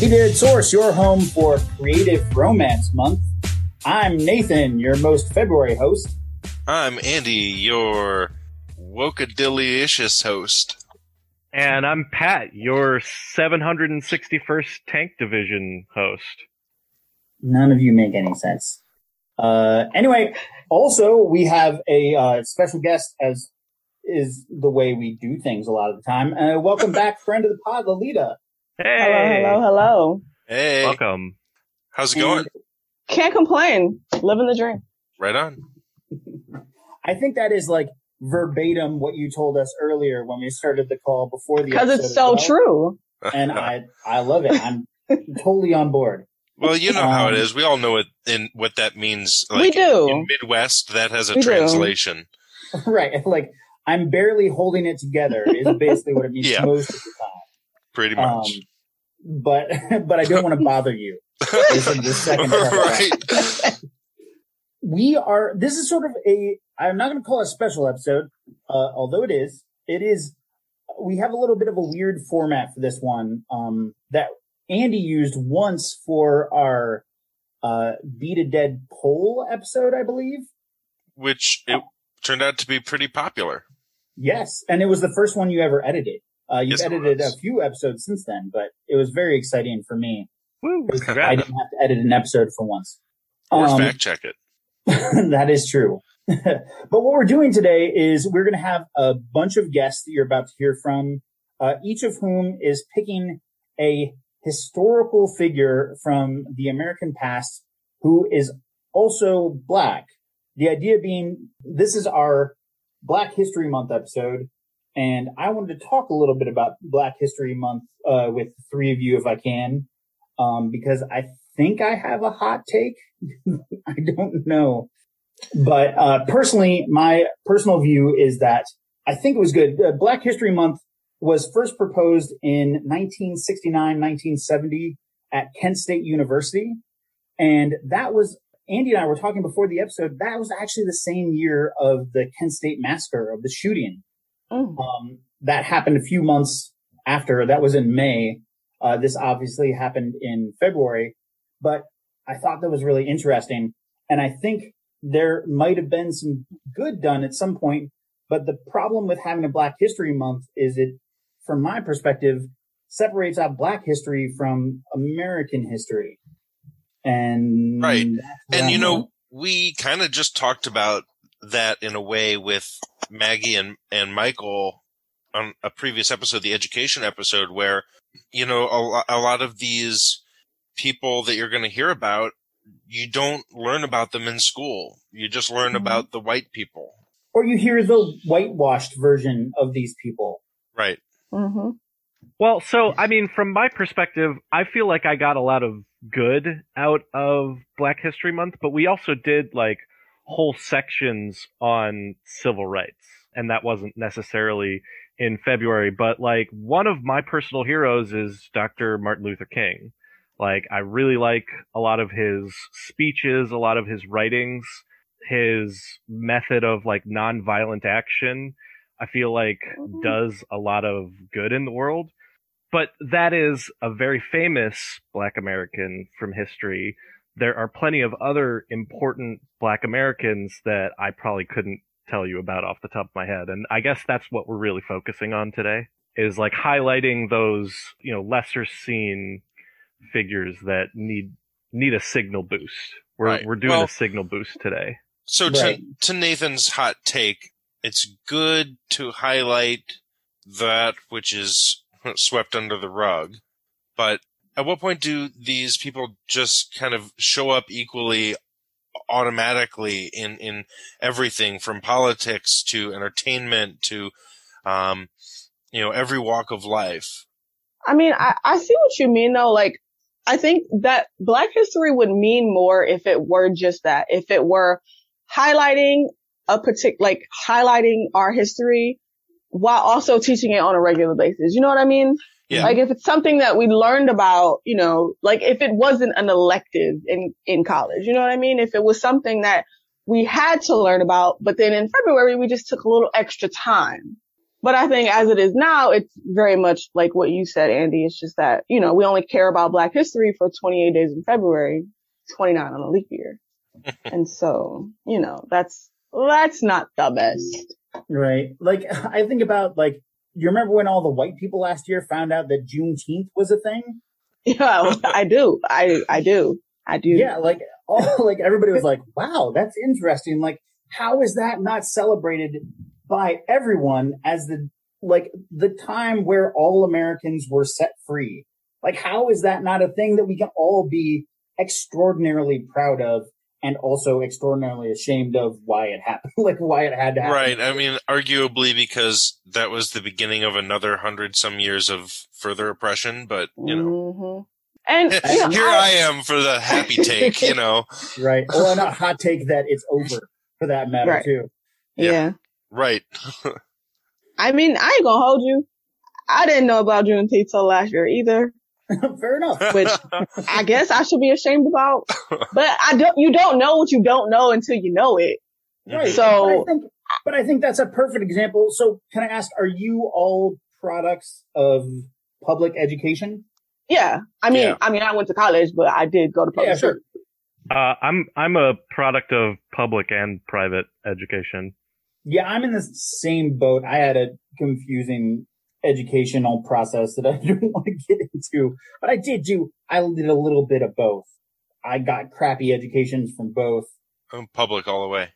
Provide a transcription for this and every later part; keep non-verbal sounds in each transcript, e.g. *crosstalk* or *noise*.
Be Dead Source, your home for Creative Romance Month. I'm Nathan, your most February host. I'm Andy, your Wokadilicious host. And I'm Pat, your 761st Tank Division host. None of you make any sense. Uh, anyway, also we have a uh, special guest, as is the way we do things a lot of the time. Uh, welcome back, friend of the pod, Lolita. Hey, Hello, hello, hello. Hey, welcome. how's it going? Can't complain. Living the dream. Right on. I think that is like verbatim what you told us earlier when we started the call before the Because it's so well. true. and I I love it. I'm totally on board. well, you know how it Um. We all know it in what that means. We do. In Midwest, that has a We do. translation. *laughs* right, like I'm barely holding it together is basically what it means *laughs* Yeah. most of the time. Pretty Um, much. but *laughs* but I don't want to bother you. The second *laughs* part of that. right. we are this is sort of a i'm not going to call it a special episode uh, although it is it is we have a little bit of a weird format for this one um, that andy used once for our uh, beat a dead poll episode i believe Which it turned out to be pretty popular. yes and it was the first one you ever edited uh, you've Yes, edited a few episodes since then but it was very exciting for me Woo, i didn't have to edit an episode for once Or Um, fact check it. *laughs* that is true. *laughs* but what we're doing today is we're going to have a bunch of guests that you're about to hear from, uh, each of whom is picking a historical figure from the American past who is also black. The idea being this is our Black History Month episode. And I wanted to talk a little bit about Black History Month, uh, with three of you if I can. Um, because I think I have a hot take. *laughs* I don't know. But uh, personally, my personal view is that I think it was good. Uh, Black History Month was first proposed in 1969, 1970 at Kent State University. And that was, Andy and I were talking before the episode, that was actually the same year of the Kent State massacre, of the shooting. Mm. Um, that happened a few months after. That was in May. Uh, this obviously happened in February, but I thought that was really interesting. And I think there might have been some good done at some point, but the problem with having a Black History Month is it, from my perspective, separates out Black history from American history. And Right. And you I'm know, on. we kind of just talked about that in a way with Maggie and, and Michael on a previous episode, the education episode, where, you know, a, a lot of these people that you're going to hear about, you don't learn about them in school. You just learn Mhm. about the white people. or you hear the whitewashed version of these people. Right. hmm Well, so I mean, from my perspective, I feel like I got a lot of good out of Black History Month, but we also did like whole sections on civil rights, and that wasn't necessarily in February. But like one of my personal heroes is Dr. Martin Luther King. Like I really like a lot of his speeches, a lot of his writings, his method of like nonviolent action. I feel like Mhm. does a lot of good in the world. But that is a very famous black American from history. There are plenty of other important black Americans that I probably couldn't tell you about off the top of my head. And I guess that's what we're really focusing on today is like highlighting those, you know, lesser seen figures that need need a signal boost. We're Right. we're doing Well- a signal boost today. So Right. to, to Nathan's hot take, it's good to highlight that which is *laughs* swept under the rug. But at what point do these people just kind of show up equally automatically in, in everything from politics to entertainment to, um, you know, every walk of life? I mean, I, I see what you mean though. Like, I think that Black history would mean more if it were just that. If it were highlighting a particular, like highlighting our history while also teaching it on a regular basis. You know what I mean? Yeah. Like if it's something that we learned about, you know, like if it wasn't an elective in, in college, you know what I mean? If it was something that we had to learn about, but then in February we just took a little extra time But I think as it is now, it's very much like what you said, Andy. It's just that, you know, we only care about Black history for 28 days in February, 29 on a leap year. *laughs* and so, you know, that's, that's not the best. Right. Like I think about like you remember when all the white people last year found out that Juneteenth was a thing? Yeah, I do. I I do. I do. Yeah, like all *laughs* like everybody was like, "Wow, that's interesting." Like, how is that not celebrated by everyone as the like the time where all Americans were set free? Like, how is that not a thing that we can all be extraordinarily proud of and also extraordinarily ashamed of why it happened, *laughs* like why it had to happen. Right. I mean, arguably because that was the beginning of another hundred some years of further oppression, but you know. Mm-hmm. And *laughs* you know, here I, I, am for the happy *laughs* take, you know. Right. Well, not hot take that it's over for that matter right. too. Yeah. yeah. Right. I mean, I ain't gonna hold you. I didn't know about Juneteenth till last year either. *laughs* Fair enough. Which I guess I should be ashamed about. But I don't. You don't know what you don't know until you know it. *laughs* Right. So, but I, think, but I think that's a perfect example. So, can I ask, are you all products of public education? Yeah. I mean, yeah. I mean, I went to college, but I did go to public yeah, sure. Uh, I'm I'm a product of public and private education. Yeah, I'm in the same boat. I had a confusing educational process that I *laughs* don't want to get into, but I did do, I did a little bit of both. I got crappy educations from both. I'm public all the way.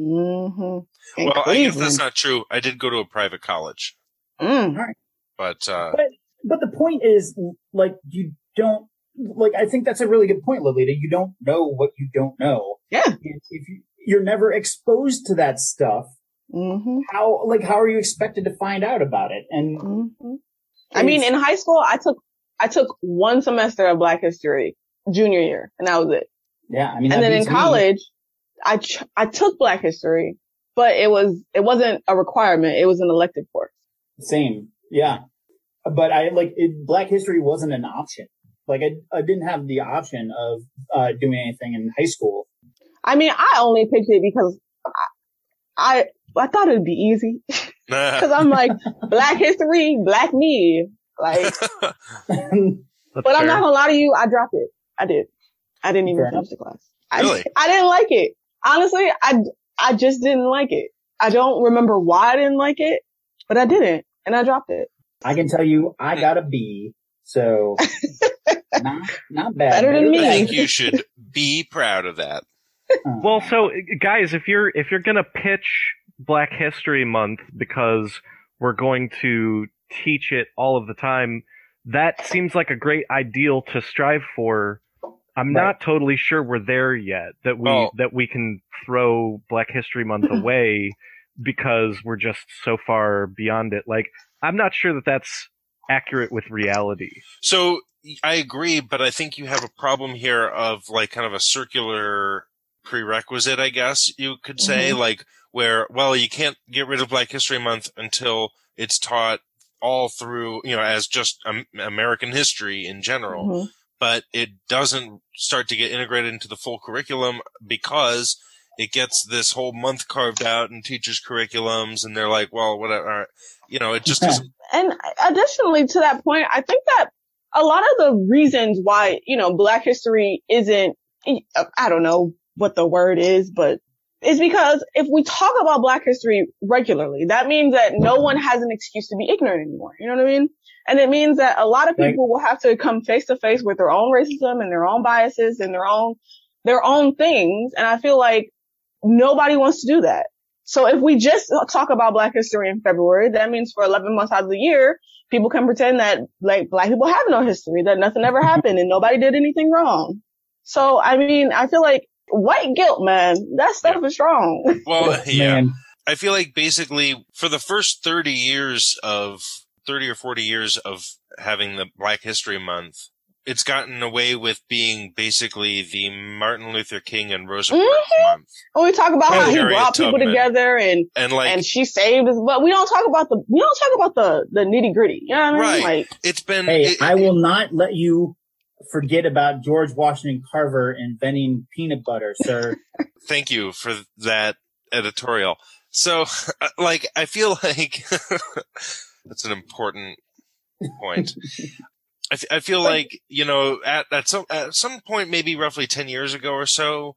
Mm-hmm. Well, I guess that's not true. I did go to a private college. Mm. But, uh, but, but the point is, like, you don't, like, I think that's a really good point, Lolita. You don't know what you don't know. Yeah. If you, you're never exposed to that stuff, Mm-hmm. How like how are you expected to find out about it? And mm-hmm. I mean, in high school, I took I took one semester of Black History junior year, and that was it. Yeah, I mean, and then in college, me. I ch- I took Black History, but it was it wasn't a requirement; it was an elective course. Same, yeah. But I like it, Black History wasn't an option. Like I, I didn't have the option of uh, doing anything in high school. I mean, I only picked it because I, I I thought it'd be easy *laughs* because I'm like Black History, Black me, like. *laughs* but fair. I'm not gonna lie to you, I dropped it. I did. I didn't even fair finish the class. Really? I, *laughs* I didn't like it. Honestly, I I just didn't like it. I don't remember why I didn't like it, but I didn't, and I dropped it. I can tell you, I hmm. got a B, so not not bad. Better than me. I think you should be proud of that. Uh-huh. well, so guys, if you're if you're gonna pitch Black History Month because we're going to teach it all of the time. That seems like a great ideal to strive for. I'm right. not totally sure we're there yet that we oh. that we can throw Black History Month *laughs* away because we're just so far beyond it. Like I'm not sure that that's accurate with reality. So I agree, but I think you have a problem here of like kind of a circular prerequisite, I guess you could say. Mm-hmm. Like where, well, you can't get rid of Black History Month until it's taught all through, you know, as just um, American history in general. Mm-hmm. But it doesn't start to get integrated into the full curriculum because it gets this whole month carved out in teachers' curriculums, and they're like, well, whatever, you know, it just doesn't. And additionally to that point, I think that a lot of the reasons why, you know, Black history isn't, I don't know what the word is, but is because if we talk about black history regularly, that means that no one has an excuse to be ignorant anymore. You know what I mean? And it means that a lot of people will have to come face to face with their own racism and their own biases and their own, their own things. And I feel like nobody wants to do that. So if we just talk about black history in February, that means for 11 months out of the year, people can pretend that like black people have no history, that nothing ever *laughs* happened and nobody did anything wrong. So, I mean, I feel like white guilt, man. That stuff yeah. is strong. *laughs* Well, yeah. Man. I feel like basically for the first 30 years of 30 or 40 years of having the Black History Month, it's gotten away with being basically the Martin Luther King and Rosa Parks mm-hmm. month. When we talk about how he brought people together and and like and she saved us, but we don't talk about the we don't talk about the the nitty gritty. You know what I mean? Right. Like it's been. Hey, it, I will not let you forget about George Washington Carver inventing peanut butter, sir. *laughs* Thank you for that editorial. So, like, I feel *laughs* like *laughs* that's an important point. I, f- I feel like you know at at some at some point, maybe roughly ten years ago or so,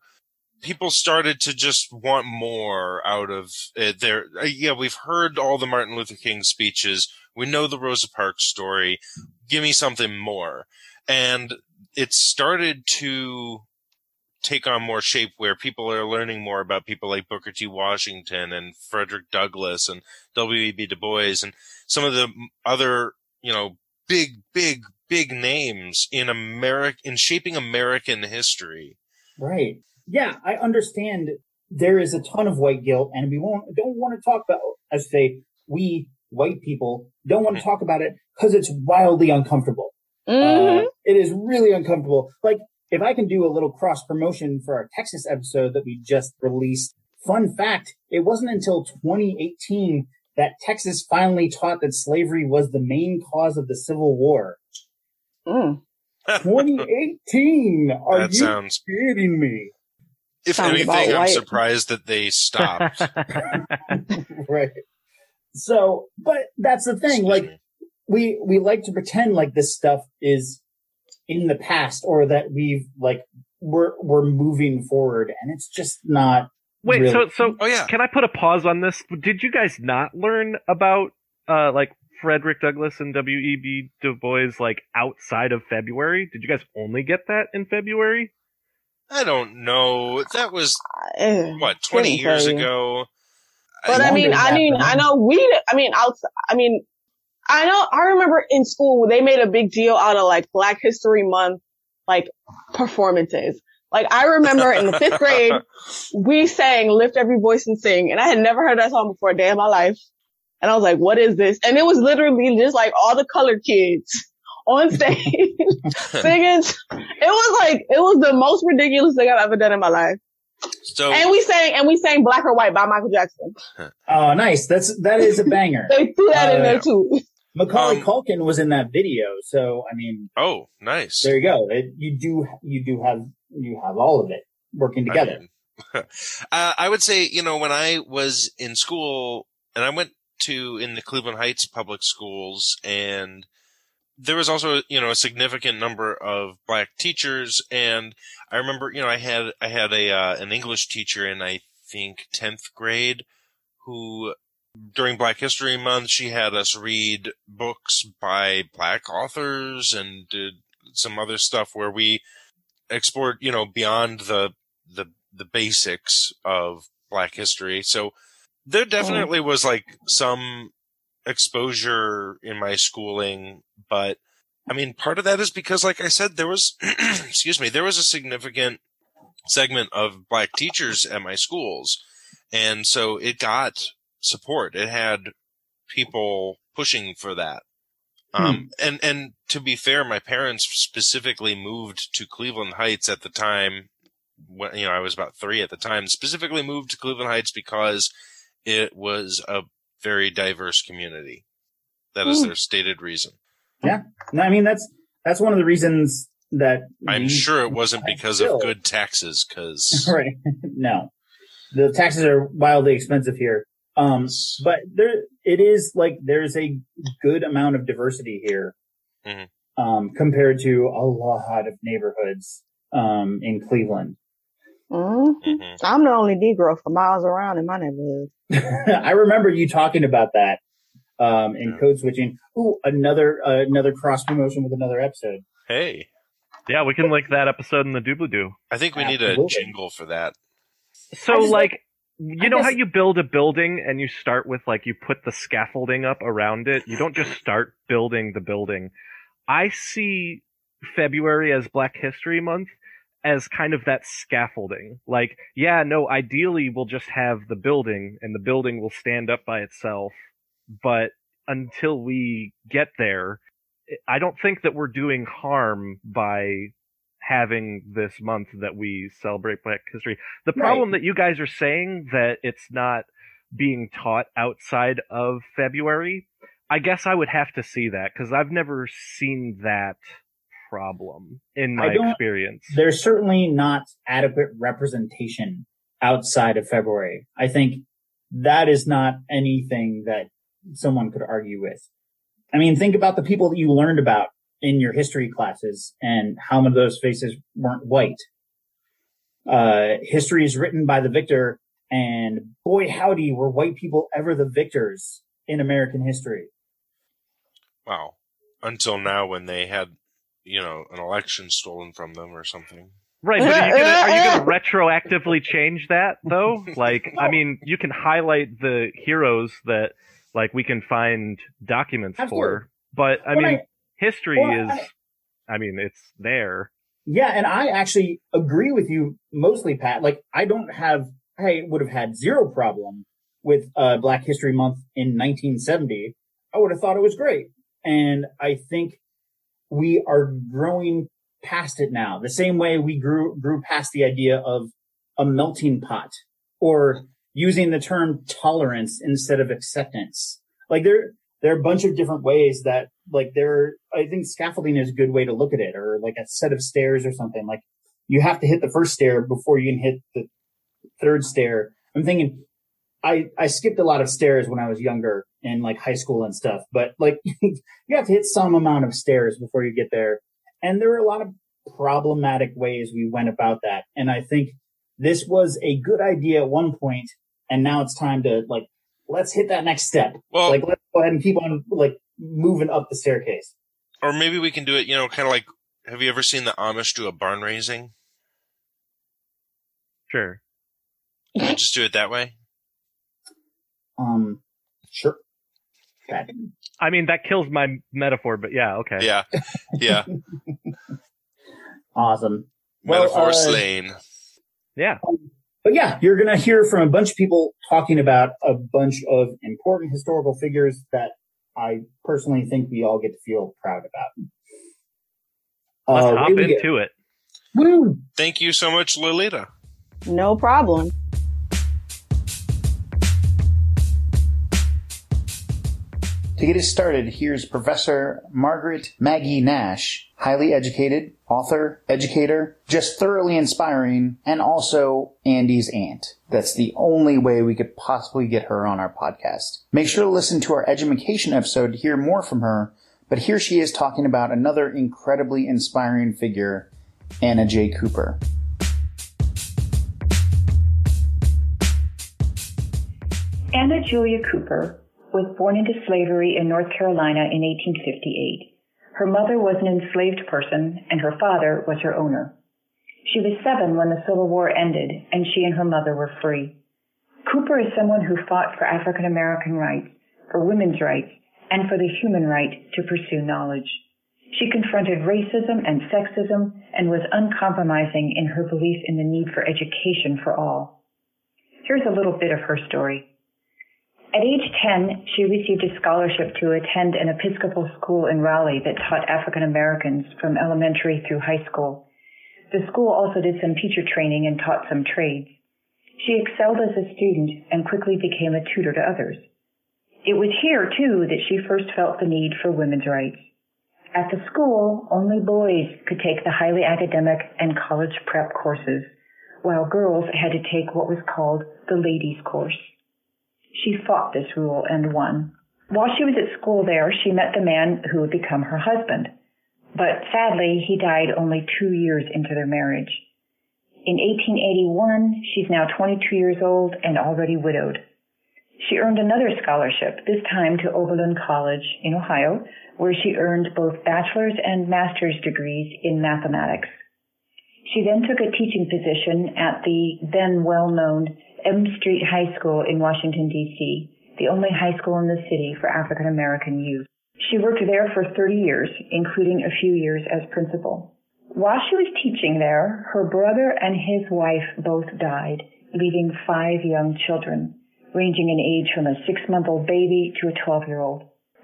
people started to just want more out of it. There, uh, yeah, we've heard all the Martin Luther King speeches. We know the Rosa Parks story. Give me something more, and it started to take on more shape where people are learning more about people like Booker T. Washington and Frederick Douglass and W.E.B. Du Bois and some of the other, you know, big, big, big names in America, in shaping American history. Right. Yeah, I understand there is a ton of white guilt and we won't, don't want to talk about, as say, we white people don't want to mm-hmm. talk about it because it's wildly uncomfortable. Mhm. Uh, it is really uncomfortable. Like, if I can do a little cross promotion for our Texas episode that we just released. Fun fact, it wasn't until 2018 that Texas finally taught that slavery was the main cause of the Civil War. Mm. *laughs* 2018! Are that you sounds. kidding me? If Sounds anything, I'm surprised that they stopped. *laughs* right. So, but that's the thing. Like, me. We we like to pretend like this stuff is in the past or that we've like we're we're moving forward, and it's just not. Wait, really. so so oh yeah, can I put a pause on this? Did you guys not learn about uh like Frederick Douglass and W.E.B. Du Bois like outside of February? Did you guys only get that in February? I don't know. That was Eh, what 20 years ago. But I mean, longer I mean, that, I know we, I mean, out, I mean, I know, I remember in school, they made a big deal out of like Black History Month, like performances. Like I remember in the fifth *laughs* grade, we sang Lift Every Voice and Sing, and I had never heard that song before a day in my life. And I was like, what is this? And it was literally just like all the colored kids on *laughs* stage *laughs* singing. It was like, it was the most ridiculous thing I've ever done in my life. So And we sang, and we sang Black or White by Michael Jackson. Oh, nice. That's that is a banger. They threw that in Uh, there too. Macaulay Um, Culkin was in that video, so I mean, oh, nice. there you go. It, you do you do have you have all of it working I together. mean, *laughs* uh, I would say, you know, when I was in school and I went to in the Cleveland Heights public schools and there was also, you know, a significant number of black teachers. And I remember, you know, I had, I had a, uh, an English teacher in, I think, 10th grade who during Black History Month, she had us read books by black authors and did some other stuff where we explored, you know, beyond the, the, the basics of black history. So there oh. definitely was like some exposure in my schooling, but I mean, part of that is because, like I said, there was, *clears throat* excuse me, there was a significant segment of black teachers at my schools. And so it got support. It had people pushing for that. Um, and, and to be fair, my parents specifically moved to Cleveland Heights at the time when, you know, I was about three at the time, specifically moved to Cleveland Heights because it was a very diverse community. That is Hmm. their stated reason. Yeah. No, I mean that's that's one of the reasons that I'm sure it wasn't because Still. of good taxes, cause *laughs* right. *laughs* no, the taxes are wildly expensive here. Um, but there it is like there's a good amount of diversity here, Mhm. um, compared to a lot of neighborhoods um in Cleveland. Mhm. Mhm. I'm the only Negro for miles around in my neighborhood. *laughs* I remember you talking about that um in Yeah. code switching. Ooh, another uh, another cross promotion with another episode. hey, Yeah, we can link that episode in the doobly doo. I think we need a jingle for that. So just like you know how you build a building and you start with like you put the scaffolding up around it. You don't just start building the building. I see February as Black History Month as kind of that scaffolding. Like, yeah, no, ideally we'll just have the building and the building will stand up by itself. But until we get there, I don't think that we're doing harm by having this month that we celebrate Black History. The Right. problem that you guys are saying that it's not being taught outside of February, I guess I would have to see that because I've never seen that problem in my experience. There's certainly not adequate representation outside of February. I think that is not anything that someone could argue with. I mean, think about the people that you learned about in your history classes and how many of those faces weren't white. Uh, history is written by the victor and boy howdy were white people ever the victors in American history. Wow. Until now when they had, you know, an election stolen from them or something. Right, but are you, gonna, are you gonna *laughs* retroactively change that though? Like, I mean, you can highlight the heroes that like we can find documents Absolutely. for, but I Well, mean, I- history well, is, I mean, it's there. Yeah, and I actually agree with you mostly, Pat. Like, I don't have, I would have had zero problem with uh, Black History Month in 1970. I would have thought it was great. And I think we are growing past it now, the same way we grew, grew past the idea of a melting pot or using the term tolerance instead of acceptance. Like there, there are a bunch of different ways that like there, I think scaffolding is a good way to look at it or like a set of stairs or something. Like you have to hit the first stair before you can hit the third stair. I'm thinking I, I skipped a lot of stairs when I was younger in like high school and stuff, but like *laughs* you have to hit some amount of stairs before you get there. And there are a lot of problematic ways we went about that. And I think this was a good idea at one point, and now it's time to like, let's hit that next step. Well, like, let's go ahead and keep on like moving up the staircase. or maybe we can do it, you know, kind of like, have you ever seen the Amish do a barn raising? Sure. Can we just do it that way? Um, sure. Pat. I mean, that kills my metaphor, but yeah, okay. Yeah. Yeah. *laughs* Awesome. Well, Metaphor uh, slain. Yeah. But yeah, you're going to hear from a bunch of people talking about a bunch of important historical figures that I personally think we all get to feel proud about. Let's Uh, hop way we get- into it. Woo! Thank you so much, Lolita. No problem. To get us started, here's Professor Margaret Maggie Nash, highly educated, author, educator, just thoroughly inspiring, and also Andy's aunt. That's the only way we could possibly get her on our podcast. Make sure to listen to our edumacation episode to hear more from her, but here she is talking about another incredibly inspiring figure, Anna J. Cooper. Anna Julia Cooper was born into slavery in North Carolina in 1858. Her mother was an enslaved person and her father was her owner. She was seven when the Civil War ended and she and her mother were free. Cooper is someone who fought for African American rights, for women's rights, and for the human right to pursue knowledge. She confronted racism and sexism and was uncompromising in her belief in the need for education for all. Here's a little bit of her story. At age 10, she received a scholarship to attend an Episcopal school in Raleigh that taught African Americans from elementary through high school. The school also did some teacher training and taught some trades. She excelled as a student and quickly became a tutor to others. It was here, too, that she first felt the need for women's rights. At the school, only boys could take the highly academic and college prep courses, while girls had to take what was called the ladies' course. She fought this rule and won. While she was at school there, she met the man who would become her husband. But sadly, he died only two years into their marriage. In 1881, she's now 22 years old and already widowed. She earned another scholarship, this time to Oberlin College in Ohio, where she earned both bachelor's and master's degrees in mathematics. She then took a teaching position at the then well-known M Street High School in Washington, D.C., the only high school in the city for African American youth. She worked there for 30 years, including a few years as principal. While she was teaching there, her brother and his wife both died, leaving five young children, ranging in age from a six-month-old baby to a 12-year-old.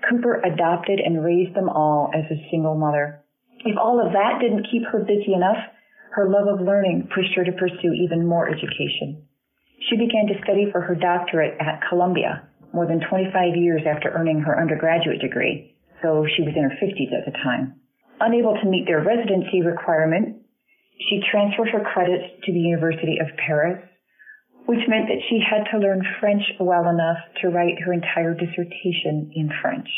Cooper adopted and raised them all as a single mother. If all of that didn't keep her busy enough, her love of learning pushed her to pursue even more education. She began to study for her doctorate at Columbia, more than 25 years after earning her undergraduate degree, so she was in her 50s at the time. Unable to meet their residency requirement, she transferred her credits to the University of Paris, which meant that she had to learn French well enough to write her entire dissertation in French.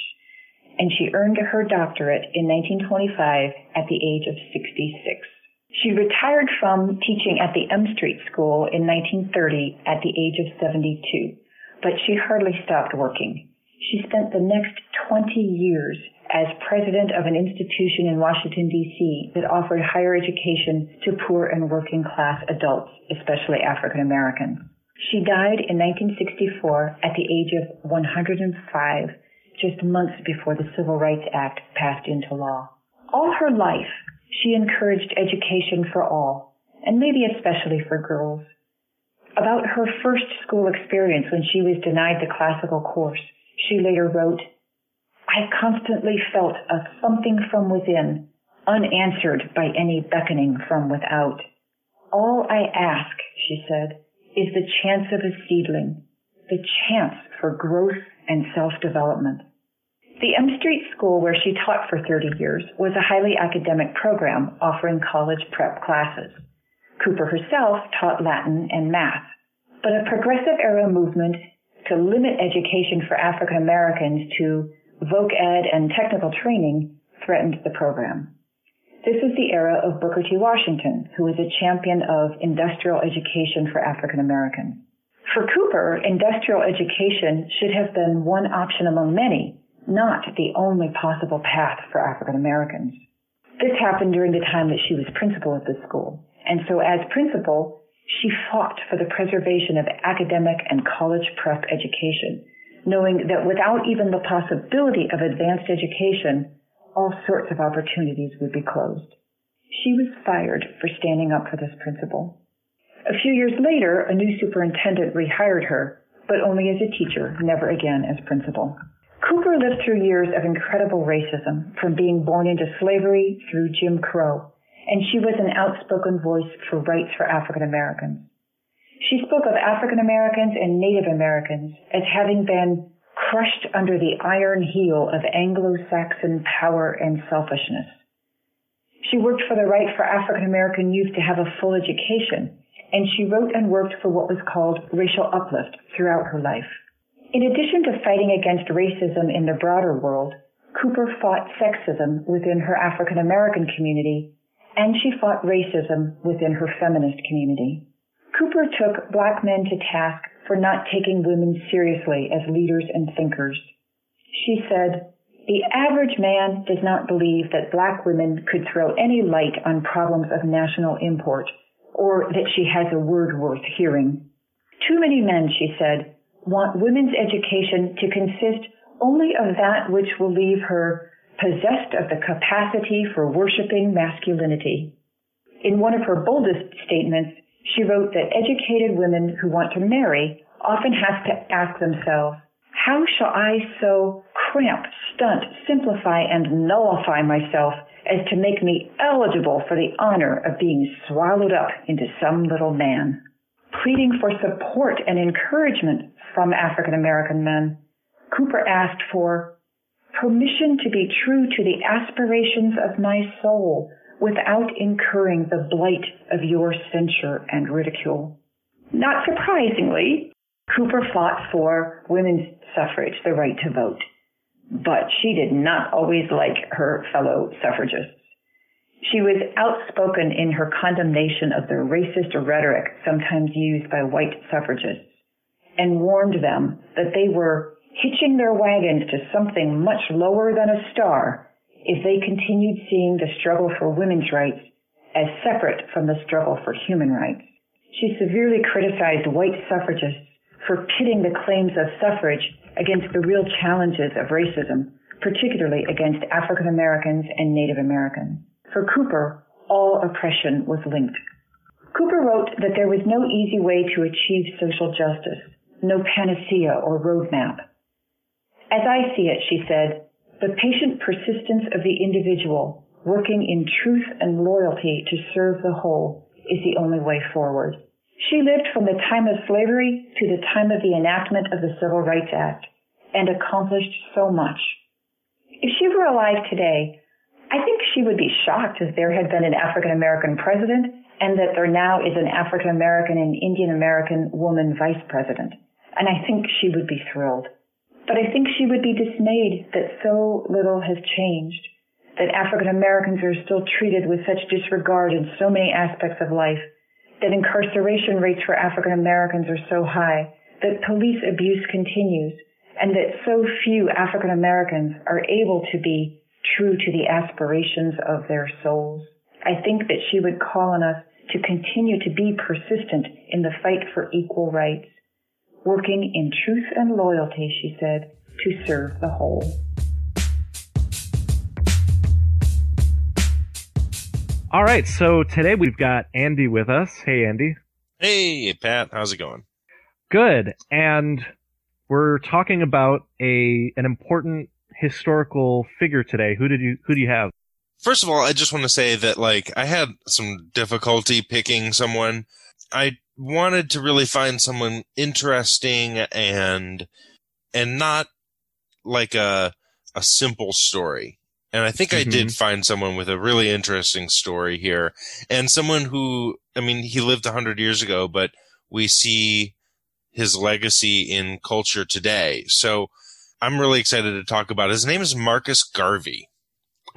And she earned her doctorate in 1925 at the age of 66. She retired from teaching at the M Street School in 1930 at the age of 72, but she hardly stopped working. She spent the next 20 years as president of an institution in Washington, D.C. that offered higher education to poor and working class adults, especially African Americans. She died in 1964 at the age of 105, just months before the Civil Rights Act passed into law. All her life, she encouraged education for all, and maybe especially for girls. About her first school experience when she was denied the classical course, she later wrote, I constantly felt a something from within, unanswered by any beckoning from without. All I ask, she said, is the chance of a seedling, the chance for growth and self-development. The M Street School, where she taught for 30 years, was a highly academic program offering college prep classes. Cooper herself taught Latin and math, but a progressive era movement to limit education for African Americans to voc ed and technical training threatened the program. This was the era of Booker T. Washington, who was a champion of industrial education for African Americans. For Cooper, industrial education should have been one option among many, not the only possible path for African Americans. This happened during the time that she was principal at the school. And so as principal, she fought for the preservation of academic and college prep education, knowing that without even the possibility of advanced education, all sorts of opportunities would be closed. She was fired for standing up for this principle. A few years later, a new superintendent rehired her, but only as a teacher, never again as principal. Cooper lived through years of incredible racism, from being born into slavery through Jim Crow, and she was an outspoken voice for rights for African Americans. She spoke of African Americans and Native Americans as having been crushed under the iron heel of Anglo-Saxon power and selfishness. She worked for the right for African American youth to have a full education, and she wrote and worked for what was called racial uplift throughout her life. In addition to fighting against racism in the broader world, Cooper fought sexism within her African American community, and she fought racism within her feminist community. Cooper took black men to task for not taking women seriously as leaders and thinkers. She said, the average man does not believe that black women could throw any light on problems of national import or that she has a word worth hearing. Too many men, she said, want women's education to consist only of that which will leave her possessed of the capacity for worshiping masculinity. In one of her boldest statements, she wrote that educated women who want to marry often have to ask themselves, how shall I so cramp, stunt, simplify, and nullify myself as to make me eligible for the honor of being swallowed up into some little man? Pleading for support and encouragement from African American men, Cooper asked for permission to be true to the aspirations of my soul without incurring the blight of your censure and ridicule. Not surprisingly, Cooper fought for women's suffrage, the right to vote. But she did not always like her fellow suffragists. She was outspoken in her condemnation of the racist rhetoric sometimes used by white suffragists and warned them that they were hitching their wagons to something much lower than a star if they continued seeing the struggle for women's rights as separate from the struggle for human rights. She severely criticized white suffragists for pitting the claims of suffrage against the real challenges of racism, particularly against African Americans and Native Americans. For Cooper, all oppression was linked. Cooper wrote that there was no easy way to achieve social justice no panacea or roadmap. As I see it, she said, the patient persistence of the individual working in truth and loyalty to serve the whole is the only way forward. She lived from the time of slavery to the time of the enactment of the Civil Rights Act and accomplished so much. If she were alive today, I think she would be shocked if there had been an African American president and that there now is an African American and Indian American woman vice president. And I think she would be thrilled. But I think she would be dismayed that so little has changed, that African Americans are still treated with such disregard in so many aspects of life, that incarceration rates for African Americans are so high, that police abuse continues, and that so few African Americans are able to be true to the aspirations of their souls. I think that she would call on us to continue to be persistent in the fight for equal rights, working in truth and loyalty, she said, to serve the whole. All right, so today we've got Andy with us. Hey, Andy. Hey, Pat, how's it going? Good. And we're talking about a an important historical figure today. Who did you who do you have? First of all, I just want to say that like I had some difficulty picking someone. I wanted to really find someone interesting and and not like a a simple story. And I think mm-hmm. I did find someone with a really interesting story here and someone who I mean he lived 100 years ago but we see his legacy in culture today. So I'm really excited to talk about. His name is Marcus Garvey.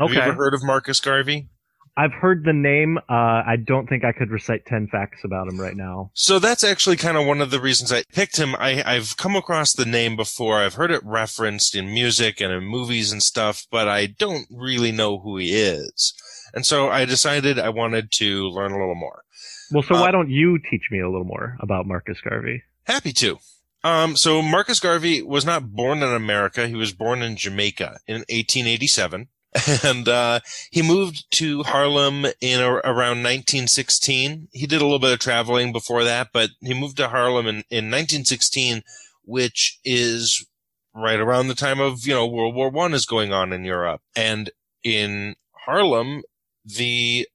Okay. Have you ever heard of Marcus Garvey? I've heard the name. Uh, I don't think I could recite 10 facts about him right now. So that's actually kind of one of the reasons I picked him. I, I've come across the name before. I've heard it referenced in music and in movies and stuff, but I don't really know who he is. And so I decided I wanted to learn a little more. Well, so uh, why don't you teach me a little more about Marcus Garvey? Happy to. Um, so Marcus Garvey was not born in America. He was born in Jamaica in 1887. *laughs* And, uh, he moved to Harlem in a, around 1916. He did a little bit of traveling before that, but he moved to Harlem in, in 1916, which is right around the time of, you know, World War One is going on in Europe. And in Harlem, the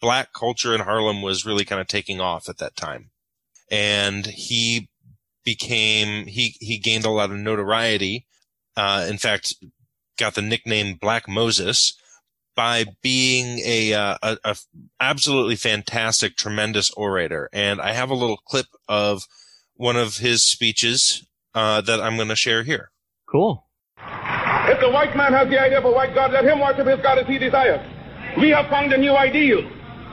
black culture in Harlem was really kind of taking off at that time. And he became he he gained a lot of notoriety. Uh, in fact, got the nickname Black Moses by being a, uh, a, a absolutely fantastic, tremendous orator. And I have a little clip of one of his speeches uh, that I'm going to share here. Cool. If the white man has the idea of a white God, let him worship his God as he desires. We have found a new ideal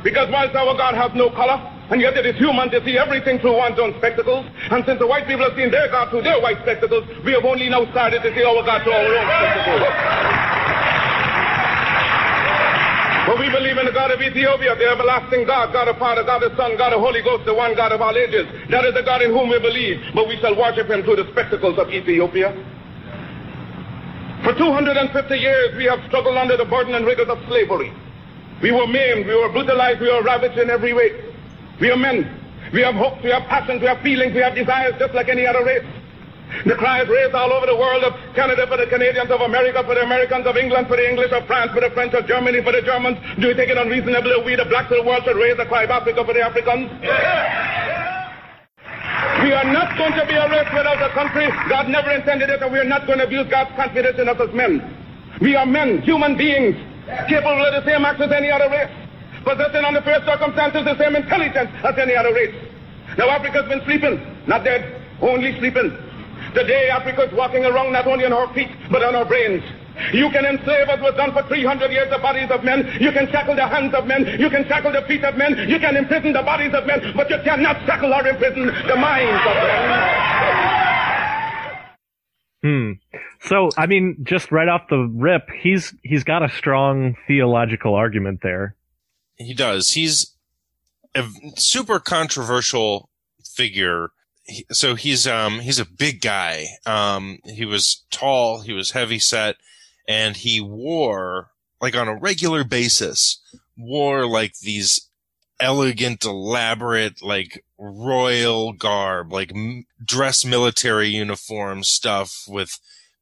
because whilst our God has no color, and yet it is human to see everything through one's own spectacles. And since the white people have seen their God through their white spectacles, we have only now started to see our God through our own spectacles. But we believe in the God of Ethiopia, the everlasting God, God of Father, God of Son, God of Holy Ghost, the one God of all ages. That is the God in whom we believe, but we shall worship him through the spectacles of Ethiopia. For 250 years, we have struggled under the burden and rigors of slavery. We were maimed, we were brutalized, we were ravaged in every way. We are men. We have hopes, we have passions, we have feelings, we have desires just like any other race. The cry is raised all over the world of Canada for the Canadians, of America for the Americans, of England for the English, of France for the French, of Germany for the Germans. Do you think it unreasonable that we, the blacks of the world, should raise the cry of Africa for the Africans? We are not going to be a race without a country. God never intended it, and we are not going to abuse God's confidence in us as men. We are men, human beings, capable of the same acts as any other race possessing under fair circumstances the same intelligence as any other race. Now Africa's been sleeping, not dead, only sleeping. Today Africa is walking around not only on her feet, but on her brains. You can enslave as was done for 300 years the bodies of men. You can shackle the hands of men. You can shackle the feet of men. You can imprison the bodies of men. But you cannot shackle or imprison the minds of men. Hmm. So, I mean, just right off the rip, he's he's got a strong theological argument there. He does. He's a super controversial figure. so he's um he's a big guy. Um he was tall, he was heavy set, and he wore like on a regular basis wore like these elegant, elaborate, like royal garb, like m- dress military uniform stuff with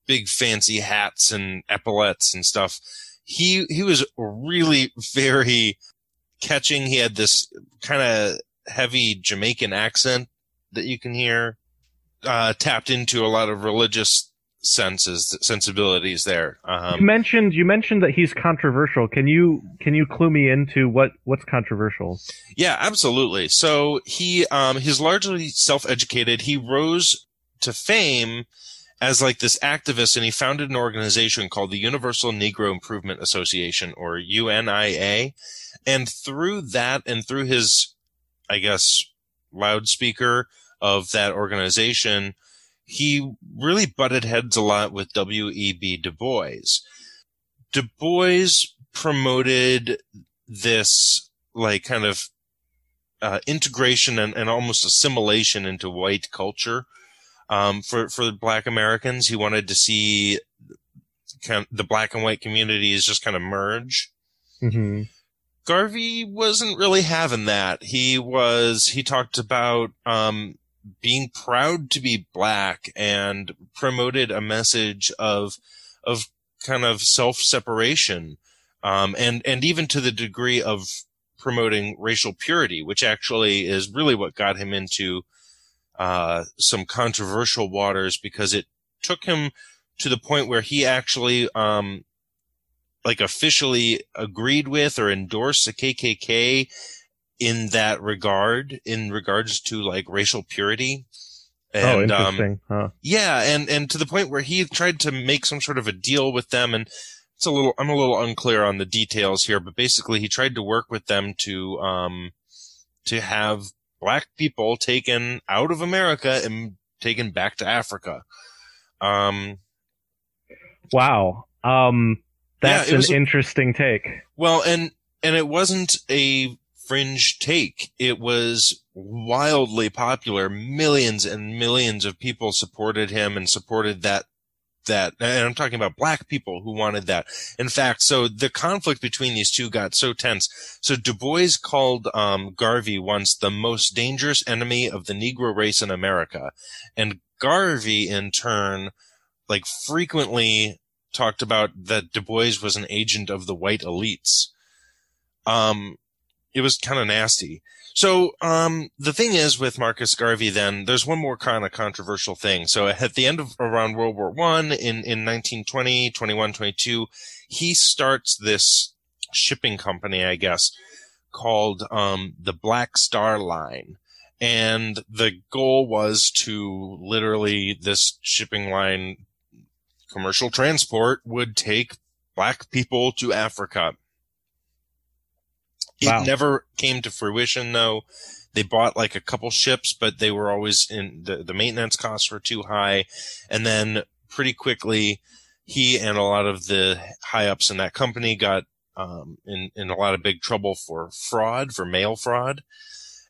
big fancy hats and epaulets and stuff. He he was really *laughs* very catching. He had this kind of heavy Jamaican accent that you can hear, uh, tapped into a lot of religious senses sensibilities there. you Um, mentioned you mentioned that he's controversial. Can you can you clue me into what what's controversial? yeah, absolutely. So he um, he's largely self-educated. He rose to fame as like this activist, and he founded an organization called the Universal Negro Improvement Association, or UNIA. And through that, and through his, I guess, loudspeaker of that organization, he really butted heads a lot with W.E.B. Du Bois. Du Bois promoted this like kind of uh, integration and, and almost assimilation into white culture um, for for Black Americans. He wanted to see kind the black and white communities just kind of merge. Mm-hmm. Garvey wasn't really having that. He was, he talked about, um, being proud to be black and promoted a message of, of kind of self-separation. Um, and, and even to the degree of promoting racial purity, which actually is really what got him into, uh, some controversial waters because it took him to the point where he actually, um, like officially agreed with or endorsed the KKK in that regard, in regards to like racial purity. oh, And, um, interesting. huh. yeah, and and to the point where he tried to make some sort of a deal with them, and it's a little I'm a little unclear on the details here, but basically he tried to work with them to um to have black people taken out of America and taken back to Africa. Um, Wow. Um, that's Yeah, an a- interesting take. Well, and and it wasn't a fringe take. It was wildly popular. Millions and millions of people supported him and supported that that and I'm talking about black people who wanted that. In fact, so the conflict between these two got so tense. So Du Bois called um, Garvey once the most dangerous enemy of the Negro race in America. And Garvey in turn like frequently talked about that Du Bois was an agent of the white elites. Um, it was kind of nasty. So, um, the thing is with Marcus Garvey, then there's one more kind of controversial thing. So at the end of around World War One in, in 1920, 21, 22, he starts this shipping company, I guess, called, um, the Black Star Line. And the goal was to literally this shipping line commercial transport would take black people to Africa. Wow. It never came to fruition though. They bought like a couple ships, but they were always in the, the maintenance costs were too high. And then pretty quickly, he and a lot of the high ups in that company got um, in, in a lot of big trouble for fraud, for mail fraud.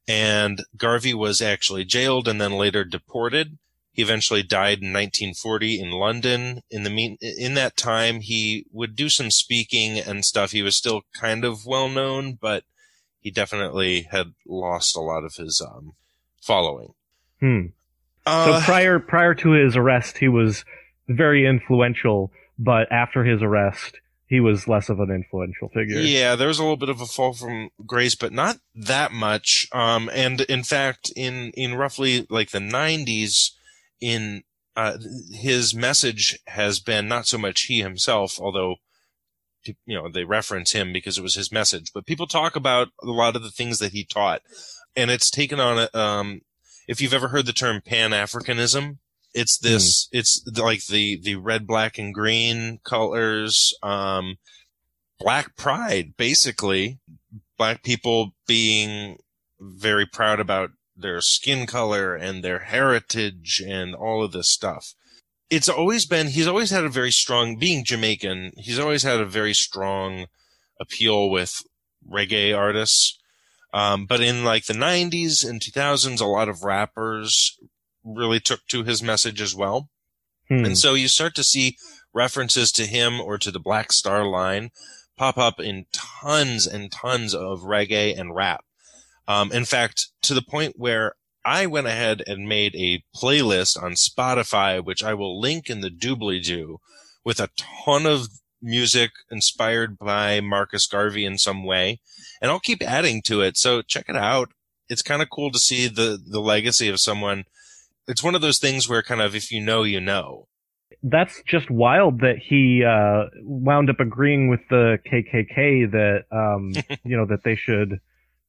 And Garvey was actually jailed and then later deported. He eventually died in 1940 in London. In the mean, in that time, he would do some speaking and stuff. He was still kind of well known, but he definitely had lost a lot of his um, following. Hmm. So Uh, prior prior to his arrest, he was very influential, but after his arrest, he was less of an influential figure. Yeah, there was a little bit of a fall from grace, but not that much. Um, and in fact, in, in roughly like the 90s, in, uh, his message has been not so much he himself, although, you know, they reference him because it was his message, but people talk about a lot of the things that he taught. And it's taken on a, um, if you've ever heard the term Pan-Africanism, it's this, it's like the, the red, black, and green colors, um, black pride, basically. Black people being very proud about their skin color and their heritage and all of this stuff. It's always been, he's always had a very strong, being Jamaican, he's always had a very strong appeal with reggae artists. Um, but in like the 90s and 2000s, a lot of rappers really took to his message as well. Hmm. And so you start to see references to him or to the Black Star Line pop up in tons and tons of reggae and rap. Um, in fact, to the point where I went ahead and made a playlist on Spotify, which I will link in the doobly doo with a ton of music inspired by Marcus Garvey in some way. And I'll keep adding to it. So check it out. It's kind of cool to see the, the legacy of someone. It's one of those things where kind of if you know, you know. That's just wild that he uh, wound up agreeing with the KKK that um, *laughs* you know that they should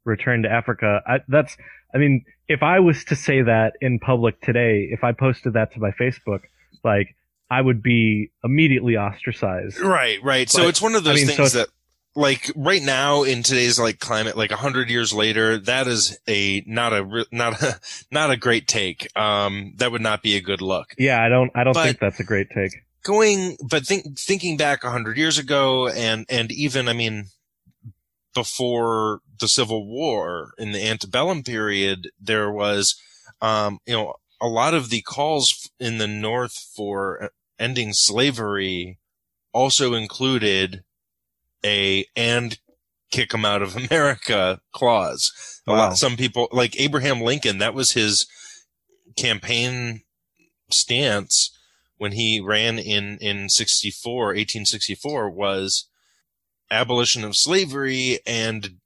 return to Africa. I, that's, I mean, if I was to say that in public today, if I posted that to my Facebook, like I would be immediately ostracized. Right, right. so it's one of those I mean, things it's- that like right now in today's like climate like a hundred years later that is a not a not a *laughs* not a great take um that would not be a good look Yeah, I don't, I don't But- think that's a great take. going but think thinking back a hundred years ago and and even i mean before the civil war in the antebellum period there was um you know a lot of the calls in the north for ending slavery also included a and kick them out of *laughs* america clause a Wow. lot some people like abraham lincoln that was his campaign stance when he ran in in 64 1864 was abolition of slavery and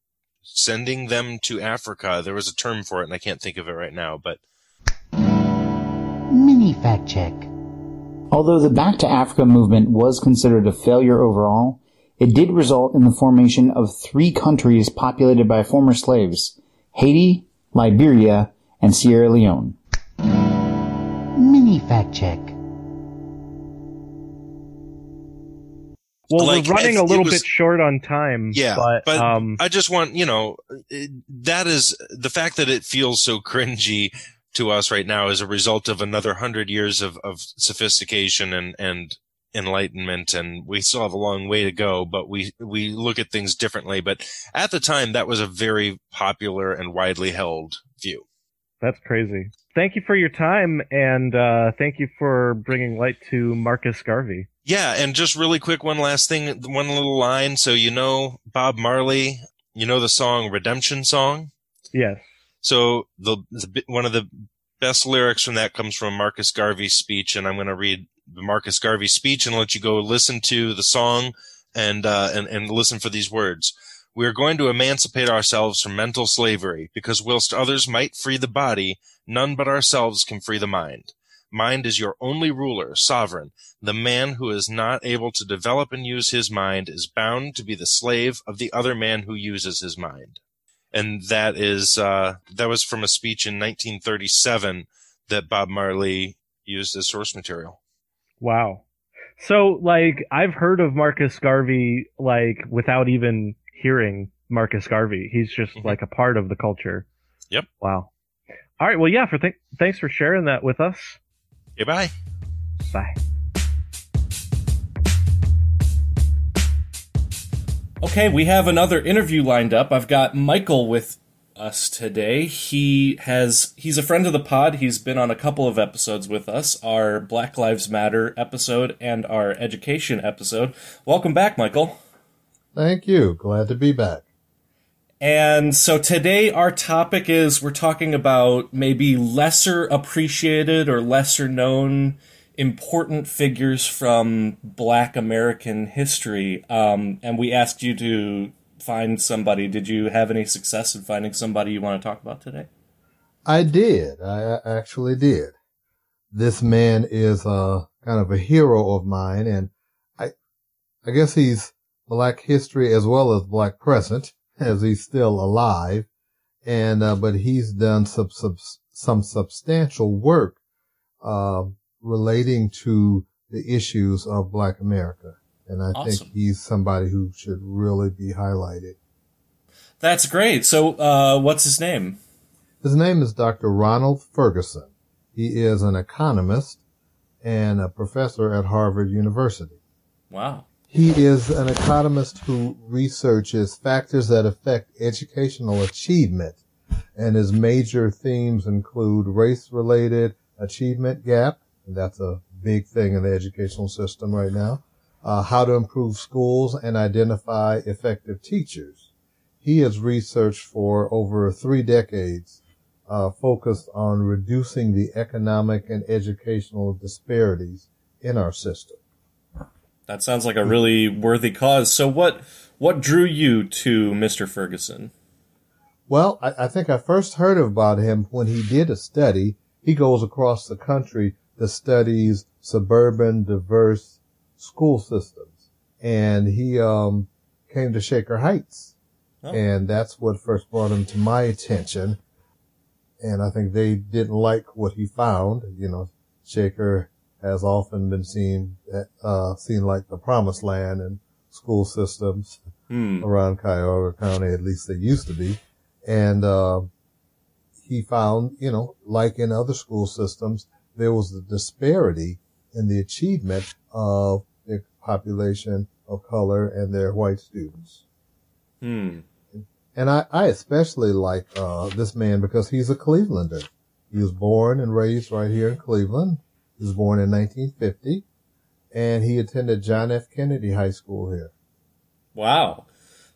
sending them to africa there was a term for it and i can't think of it right now but Mini fact check. Although the Back to Africa movement was considered a failure overall, it did result in the formation of three countries populated by former slaves Haiti, Liberia, and Sierra Leone. Mini fact check. Well, Like, we're running a little was- bit short on time. Yeah, but, but um, I just want, you know, that is the fact that it feels so cringy to us right now is a result of another hundred years of, of sophistication and, and enlightenment. And we still have a long way to go, but we, we look at things differently. But at the time, that was a very popular and widely held view. that's crazy. Thank you for your time, and uh, thank you for bringing light to Marcus Garvey. Yeah, and just really quick, one last thing, one little line. So you know Bob Marley, you know the song Redemption Song? Yes. So the, the one of the best lyrics from that comes from Marcus Garvey's speech, and I'm going to read the Marcus Garvey speech and let you go listen to the song and uh, and and listen for these words. We are going to emancipate ourselves from mental slavery, because whilst others might free the body, none but ourselves can free the mind. Mind is your only ruler, sovereign. The man who is not able to develop and use his mind is bound to be the slave of the other man who uses his mind and that is uh, that was from a speech in 1937 that Bob Marley used as source material. Wow. So, like, I've heard of Marcus Garvey, like, without even hearing Marcus Garvey. He's just, Mhm. like, a part of the culture. Yep. Wow. All right. Well, yeah, for th- thanks for sharing that with us. Okay, bye. Bye. Okay, we have another interview lined up. I've got Michael with us today. He has he's a friend of the pod. He's been on a couple of episodes with us, our Black Lives Matter episode and our education episode. Welcome back, Michael. Thank you. Glad to be back. And so today our topic is we're talking about maybe lesser appreciated or lesser known important figures from black American history. Um, and we asked you to find somebody. Did you have any success in finding somebody you want to talk about today? I did. I actually did. This man is a kind of a hero of mine, and I, I guess he's black history as well as black present, as he's still alive. And, uh, but he's done some, some, some substantial work, uh, relating to the issues of black America. And I Awesome. think he's somebody who should really be highlighted. That's great. So, uh, what's his name? His name is Dr. Ronald Ferguson. He is an economist and a professor at Harvard University. Wow. He is an economist who researches factors that affect educational achievement, and his major themes include race-related achievement gap, that's a big thing in the educational system right now, uh, how to improve schools and identify effective teachers. He has researched for over three decades, uh, focused on reducing the economic and educational disparities in our system. That sounds like a really worthy cause. So, what what drew you to Mr. Ferguson? Well, I, I think I first heard about him when he did a study. He goes across the country that studies suburban diverse school systems. And he, um, came to Shaker Heights. Oh. And that's what first brought him to my attention. And I think they didn't like what he found. You know, Shaker has often been seen, uh, seen like the promised land in school systems Hmm. around Cuyahoga County, at least they used to be. And, uh, he found, you know, like in other school systems, there was a disparity in the achievement of the population of color and their white students. Hmm. And I, I especially like, uh, this man because he's a Clevelander. He was born and raised right here in Cleveland. He was born in 1950 and he attended John F. Kennedy High School here. Wow.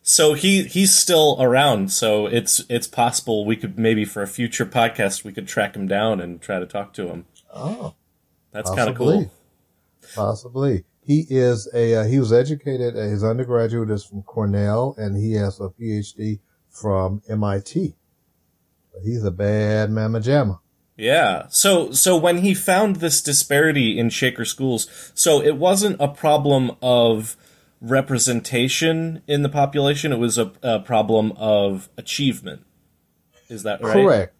So he he's still around. So it's it's possible we could maybe for a future podcast we could track him down and try to talk to him. Oh, That's kind of cool. Possibly. He is a, uh, he was educated, uh, his undergraduate is from Cornell and he has a PhD from MIT. But He's a bad mamma jamma. Yeah. So so when he found this disparity in Shaker schools, so it wasn't a problem of representation in the population, it was a, a problem of achievement. Is that right? Correct.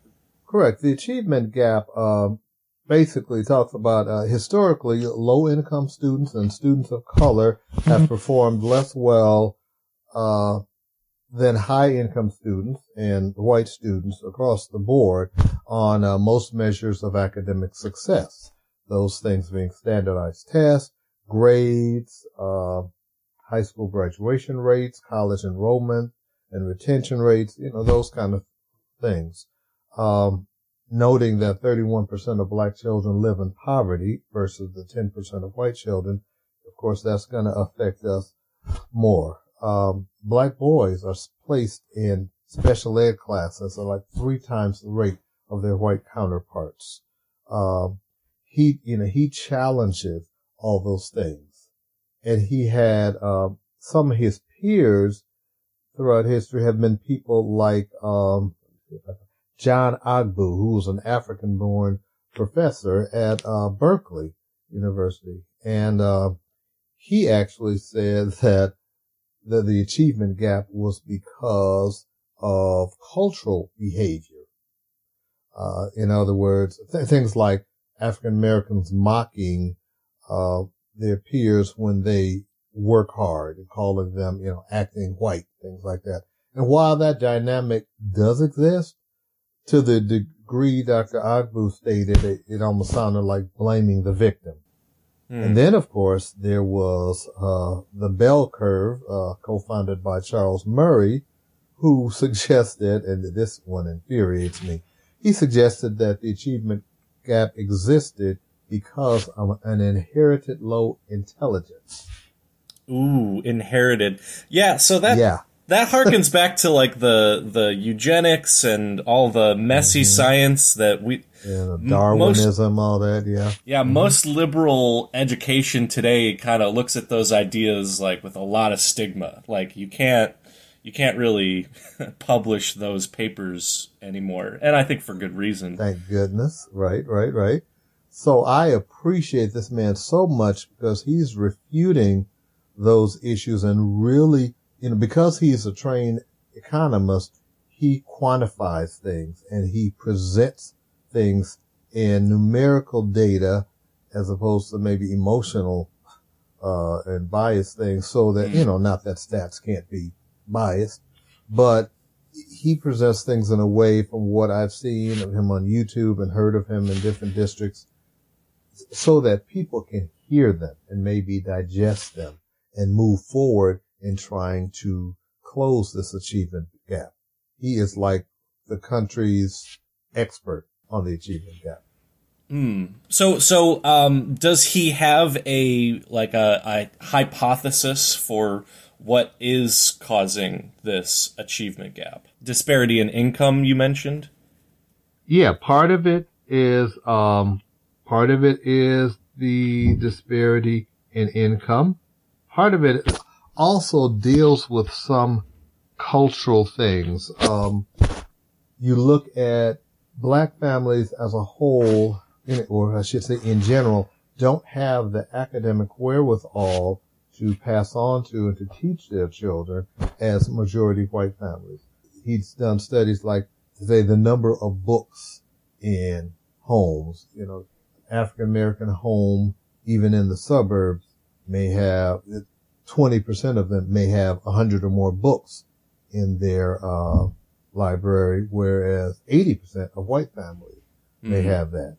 Correct. The achievement gap, um, basically talks about, uh, historically low income students and students of color have performed less well, uh, than high income students and white students across the board on uh, most measures of academic success. Those things being standardized tests, grades, uh, high school graduation rates, college enrollment and retention rates, you know, those kind of things. Um, noting that 31% of black children live in poverty versus the 10% of white children. Of course, that's going to affect us more. Um, black boys are placed in special ed classes at like three times the rate of their white counterparts. Um, he, you know, he challenges all those things. And he had, um, some of his peers throughout history have been people like, um, John Ogbu, who was an African born professor at, uh, Berkeley University. And, uh, he actually said *laughs* that the, the achievement gap was because of cultural behavior. Uh, in other words, th- things like African Americans mocking, uh, their peers when they work hard and calling them, you know, acting white, things like that. And while that dynamic does exist, to the degree Dr. Ogbu stated, it, it almost sounded like blaming the victim. Hmm. And then, of course, there was uh, the bell curve, uh, co-founded by Charles Murray, who *laughs* suggested, and this one infuriates me, he suggested that the achievement gap existed because of an inherited low intelligence. Ooh, inherited. Yeah, so that Yeah. That harkens *laughs* back to like the the eugenics and all the messy mm-hmm. science that we Yeah, Darwinism, all that, yeah. Yeah, mm-hmm. most liberal education today kind of looks at those ideas like with a lot of stigma. Like you can't you can't really *laughs* publish those papers anymore. And I think for good reason. Thank goodness. Right, right, right. So I appreciate this man so much because he's refuting those issues and really, you know, because he's a trained economist, he quantifies things and he presents things in numerical data as opposed to maybe emotional, uh, and biased things so that, you know, not that stats can't be biased, but he presents things in a way from what I've seen of him on YouTube and heard of him in different districts so that people can hear them and maybe digest them and move forward in trying to close this achievement gap. He is like the country's expert on the achievement gap. Hmm. So so um does he have a like a, a hypothesis for what is causing this achievement gap? Disparity in income you mentioned? Yeah, part of it is, um, part of it is the disparity in income. Part of it also deals with some cultural things. Um, you look at black families as a whole, or I should say in general, don't have the academic wherewithal to pass on to and to teach their children as majority white families. He's done studies like, say, the number of books in homes, you know, African American home, even in the suburbs, may have 20% of them may have 100 or more books in their uh, library, whereas 80% of white families may Mhm. have that.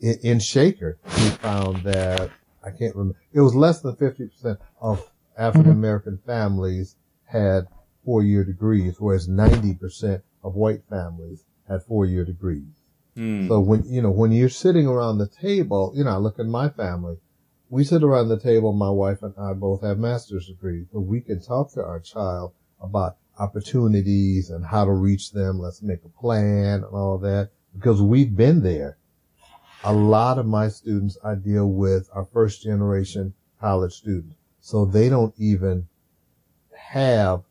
In, in Shaker, we found that I can't remember. It was less than 50% of African American families had four-year degrees, whereas 90% of white families had four-year degrees. Hmm. So when, you know, when you're sitting around the table, you know, I look at my family, we sit around the table, my wife and I both have master's degrees, but we can talk to our child about opportunities and how to reach them. Let's make a plan and all that because we've been there. A lot of my students I deal with are first generation college students. So they don't even have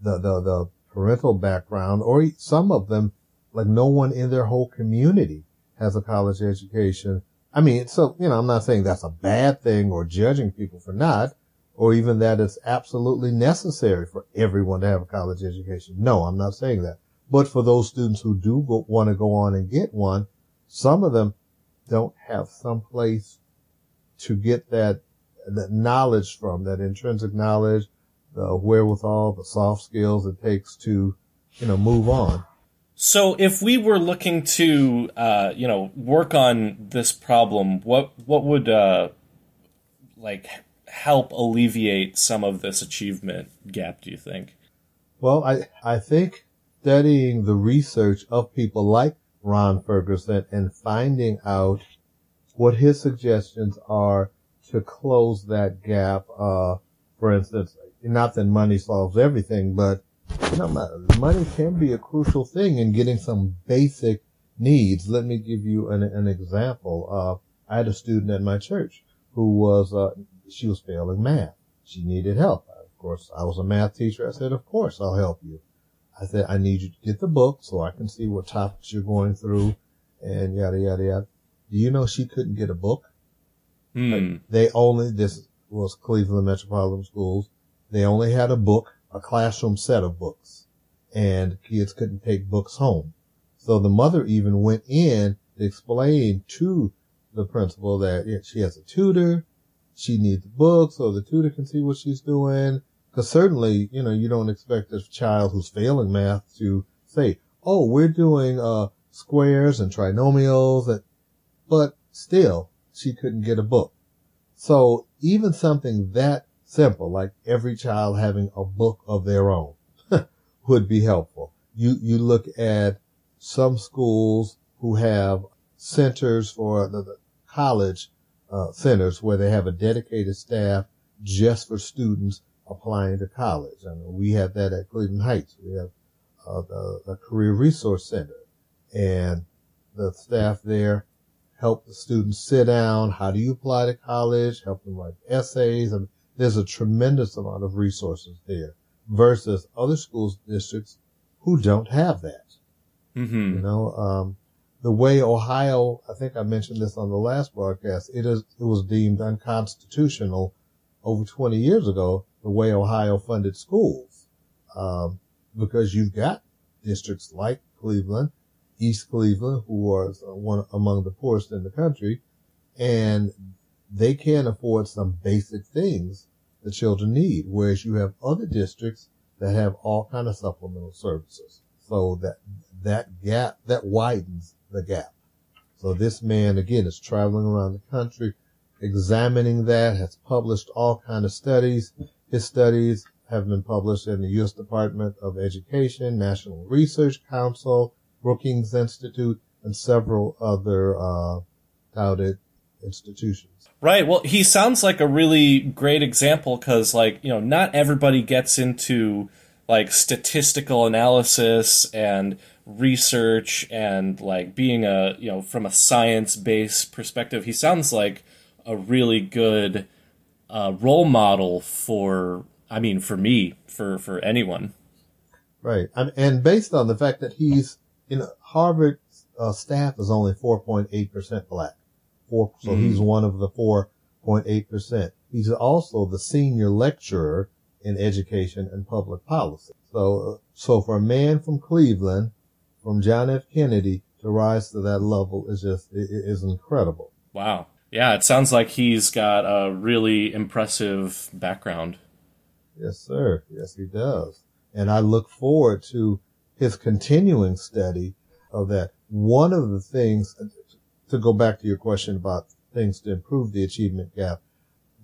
the, the, the parental background or some of them, like no one in their whole community has a college education. I mean, so, you know, I'm not saying that's a bad thing or judging people for not, or even that it's absolutely necessary for everyone to have a college education. No, I'm not saying that. But for those students who do go, want to go on and get one, some of them don't have some place to get that, that knowledge from, that intrinsic knowledge, the wherewithal, the soft skills it takes to, you know, move on. So, if we were looking to, uh, you know, work on this problem, what what would uh, like help alleviate some of this achievement gap? Do you think? Well, I, I think studying the research of people like Ron Ferguson and finding out what his suggestions are to close that gap. Uh, for instance, not that money solves everything, but you know, money can be a crucial thing in getting some basic needs. Let me give you an, an example. Uh, I had a student at my church who was, uh, she was failing math. She needed help. Of course, I was a math teacher. I said, of course, I'll help you. I said, I need you to get the book so I can see what topics you're going through and yada, yada, yada. Do you know she couldn't get a book? Hmm. They only, this was Cleveland Metropolitan Schools. They only had a book, a classroom set of books and kids couldn't take books home. So the mother even went in to explain to the principal that she has a tutor. She needs books so the tutor can see what she's doing. Cause certainly, you know, you don't expect a child who's failing math to say, Oh, we're doing, uh, squares and trinomials but still she couldn't get a book. So even something that simple, like every child having a book of their own *laughs* would be helpful. You, you look at some schools who have centers for the, the college, uh, centers where they have a dedicated staff just for students applying to college. I mean, we have that at Cleveland Heights. We have uh, the, the Career Resource Center and the staff there help the students sit down. How do you apply to college? Help them write essays. And there's a tremendous amount of resources there versus other schools districts who don't have that. Mm-hmm. You know, um, the way Ohio, I think I mentioned this on the last broadcast, it is, it was deemed unconstitutional over 20 years ago, the way Ohio funded schools. Um, because you've got districts like Cleveland, East Cleveland, who are one among the poorest in the country, and they can't afford some basic things the children need, whereas you have other districts that have all kind of supplemental services. So that that gap that widens the gap. So this man again is traveling around the country, examining that, has published all kind of studies. His studies have been published in the U.S. Department of Education, National Research Council, Brookings Institute, and several other uh, touted institutions. Right. Well, he sounds like a really great example because, like, you know, not everybody gets into like statistical analysis and research and like being a, you know, from a science based perspective. He sounds like a really good uh, role model for, I mean, for me, for, for anyone. Right. And, based on the fact that he's, know, Harvard uh, staff is only 4.8% black. Four, so Mhm. he's one of the 4.8%. He's also the senior lecturer in education and public policy. So, so for a man from Cleveland, from John F. Kennedy to rise to that level is just, is incredible. Wow. Yeah, it sounds like he's got a really impressive background. Yes, sir. Yes, he does. And I look forward to his continuing study of that. One of the things, to go back to your question about things to improve the achievement gap,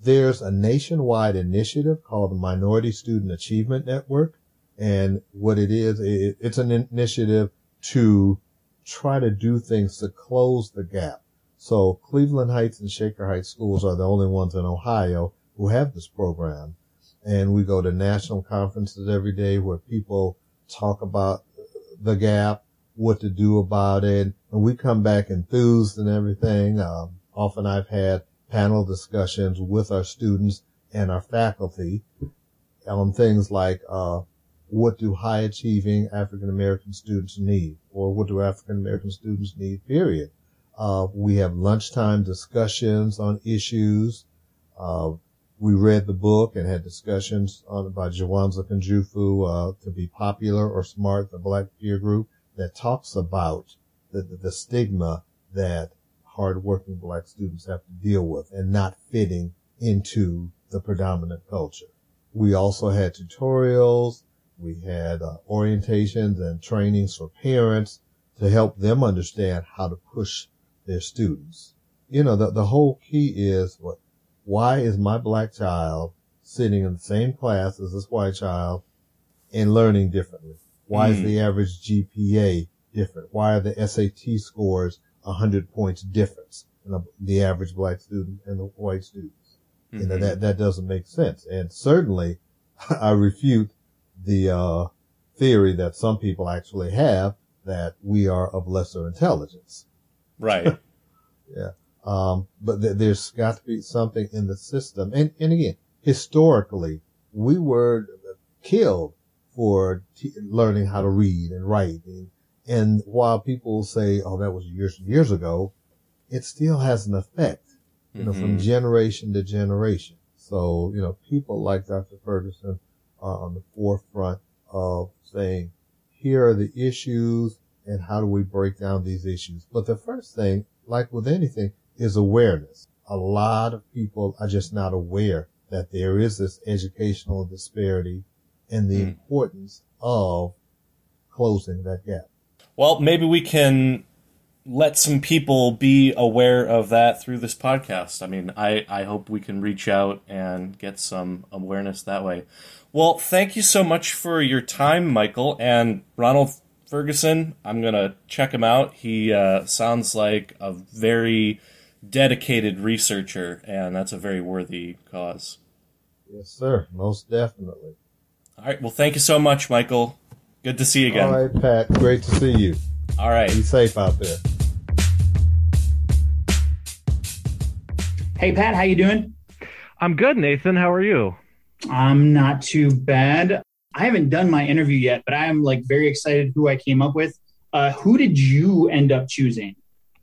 there's a nationwide initiative called the Minority Student Achievement Network. And what it is, it, it's an initiative to try to do things to close the gap. So Cleveland Heights and Shaker Heights schools are the only ones in Ohio who have this program and we go to national conferences every day where people talk about the gap, what to do about it, and we come back enthused and everything. Um, often I've had panel discussions with our students and our faculty on things like uh, what do high achieving African American students need, or what do African American students need? Period. Uh, we have lunchtime discussions on issues. Uh, we read the book and had discussions on by Jawanza Kunjufu, uh, to be popular or smart, the black peer group that talks about the, the, stigma that hardworking black students have to deal with and not fitting into the predominant culture. We also had tutorials. We had uh, orientations and trainings for parents to help them understand how to push their students. You know, the, the whole key is what why is my black child sitting in the same class as this white child and learning differently? Why is Mm. the average GPA different? Why are the SAT scores a 100 points difference in the, the average black student and the white students? You know, Mhm. that, that doesn't make sense. And certainly *laughs* I refute the, uh, theory that some people actually have that we are of lesser intelligence. Right. *laughs* Yeah. Um, but th- there's got to be something in the system. And, and again, historically, we were killed for t- learning how to read and write. And, and while people say, oh, that was years and years ago, it still has an effect, you know, from Mhm. generation to generation. So, you know, people like Dr. Ferguson are on the forefront of saying, here are the issues and how do we break down these issues? But the first thing, like with anything, is awareness. A lot of people are just not aware that there is this educational disparity and the Hmm. importance of closing that gap. Well, maybe we can let some people be aware of that through this podcast. I mean, I, I hope we can reach out and get some awareness that way. Well, thank you so much for your time, Michael. And Ronald Ferguson, I'm going to check him out. He uh, sounds like a very dedicated researcher, and that's a very worthy cause. Yes, sir. Most definitely. All right. Well, thank you so much, Michael. Good to see you again. All right, Pat. Great to see you. All right. Be safe out there. Hey, Pat, how you doing? I'm good, Nathan. How are you? I'm not too bad. I haven't done my interview yet, but I am like very excited who I came up with. Uh, who did you end up choosing?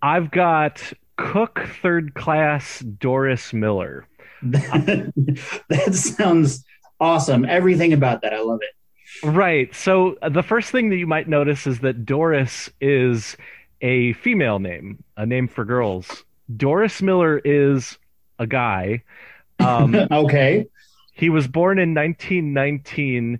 I've got Cook Third Class Doris Miller. *laughs* that sounds awesome. Everything about that, I love it. Right. So uh, the first thing that you might notice is that Doris is a female name, a name for girls. Doris Miller is a guy. Um, *laughs* okay. he was born in 1919,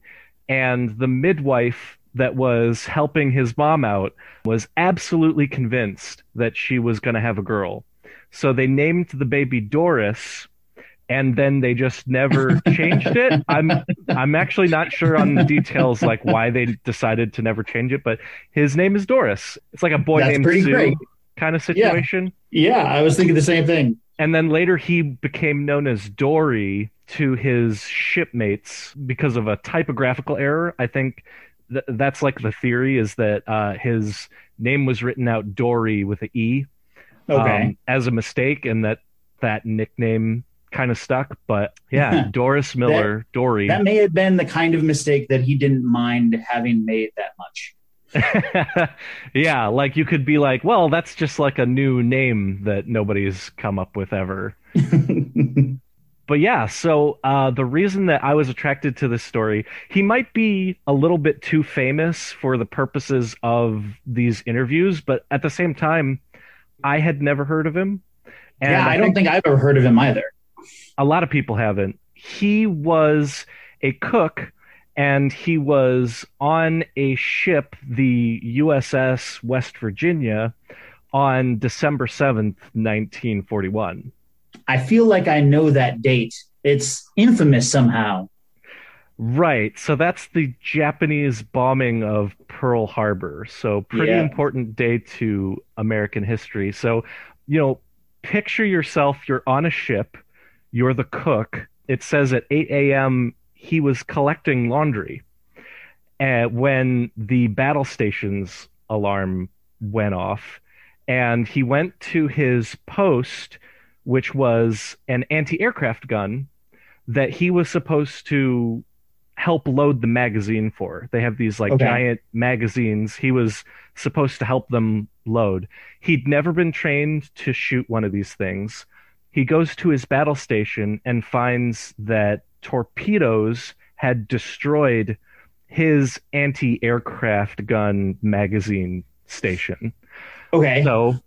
and the midwife that was helping his mom out was absolutely convinced that she was going to have a girl. So they named the baby Doris, and then they just never changed it. I'm I'm actually not sure on the details like why they decided to never change it, but his name is Doris. It's like a boy That's named Sue great. kind of situation. Yeah, I was thinking the same thing. And then later he became known as Dory to his shipmates because of a typographical error. I think th- that's like the theory is that uh, his name was written out Dory with an E Okay. um, as a mistake, and that that nickname kind of stuck. But *laughs* yeah, Doris Miller, Dory. That may have been the kind of mistake that he didn't mind having made that much. *laughs* yeah, like you could be like, well, that's just like a new name that nobody's come up with ever. *laughs* but yeah, so uh, the reason that I was attracted to this story, he might be a little bit too famous for the purposes of these interviews, but at the same time, I had never heard of him. And yeah, I, I don't think I've ever heard of him either. A lot of people haven't. He was a cook and he was on a ship, the USS West Virginia, on December 7th, 1941. I feel like I know that date. It's infamous somehow. Right. So that's the Japanese bombing of Pearl Harbor. So, pretty yeah. important day to American history. So, you know, picture yourself you're on a ship, you're the cook. It says at 8 a.m he was collecting laundry uh, when the battle stations alarm went off, and he went to his post, which was an anti-aircraft gun that he was supposed to help load the magazine for. They have these like okay. giant magazines. He was supposed to help them load. He'd never been trained to shoot one of these things. He goes to his battle station and finds that torpedoes had destroyed his anti-aircraft gun magazine station. Okay. So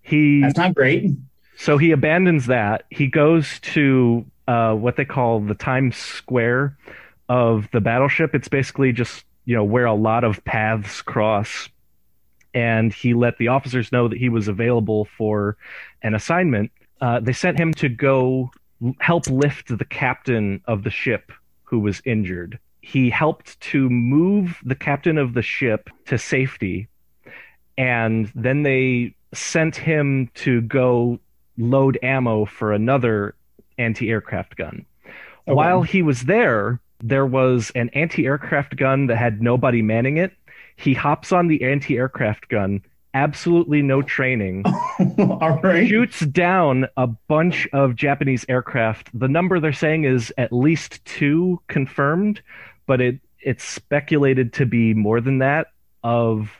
he That's not great. So he abandons that. He goes to uh, what they call the Times Square of the battleship. It's basically just, you know, where a lot of paths cross. And he let the officers know that he was available for an assignment. Uh, they sent him to go help lift the captain of the ship who was injured. He helped to move the captain of the ship to safety, and then they sent him to go load ammo for another anti aircraft gun. Okay. While he was there, there was an anti aircraft gun that had nobody manning it. He hops on the anti aircraft gun, absolutely no training, *laughs* All right. shoots down a bunch of Japanese aircraft. The number they're saying is at least two confirmed, but it it's speculated to be more than that of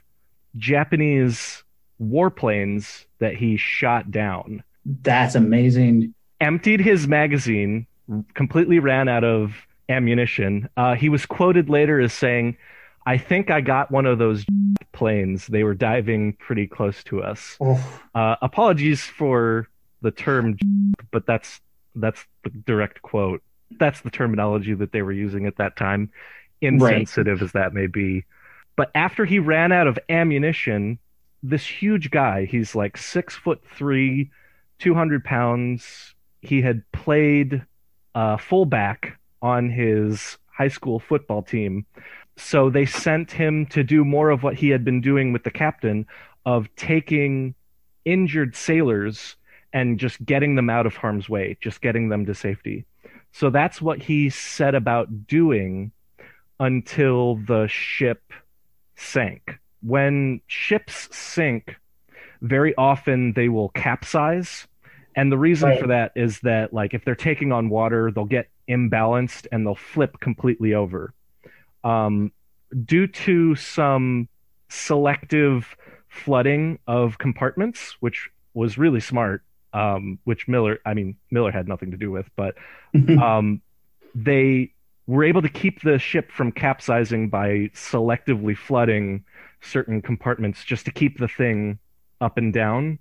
Japanese warplanes that he shot down. That's amazing. Emptied his magazine, completely ran out of ammunition. Uh, he was quoted later as saying, I think I got one of those planes. They were diving pretty close to us. Oh. Uh, apologies for the term, but that's that's the direct quote. That's the terminology that they were using at that time, insensitive right. as that may be. But after he ran out of ammunition, this huge guy, he's like six foot three, 200 pounds. He had played uh, fullback on his high school football team so they sent him to do more of what he had been doing with the captain of taking injured sailors and just getting them out of harm's way, just getting them to safety. So that's what he set about doing until the ship sank. When ships sink, very often they will capsize. And the reason right. for that is that, like, if they're taking on water, they'll get imbalanced and they'll flip completely over um, due to some selective flooding of compartments, which was really smart. Um, which Miller, I mean, Miller had nothing to do with, but *laughs* um, they were able to keep the ship from capsizing by selectively flooding certain compartments just to keep the thing up and down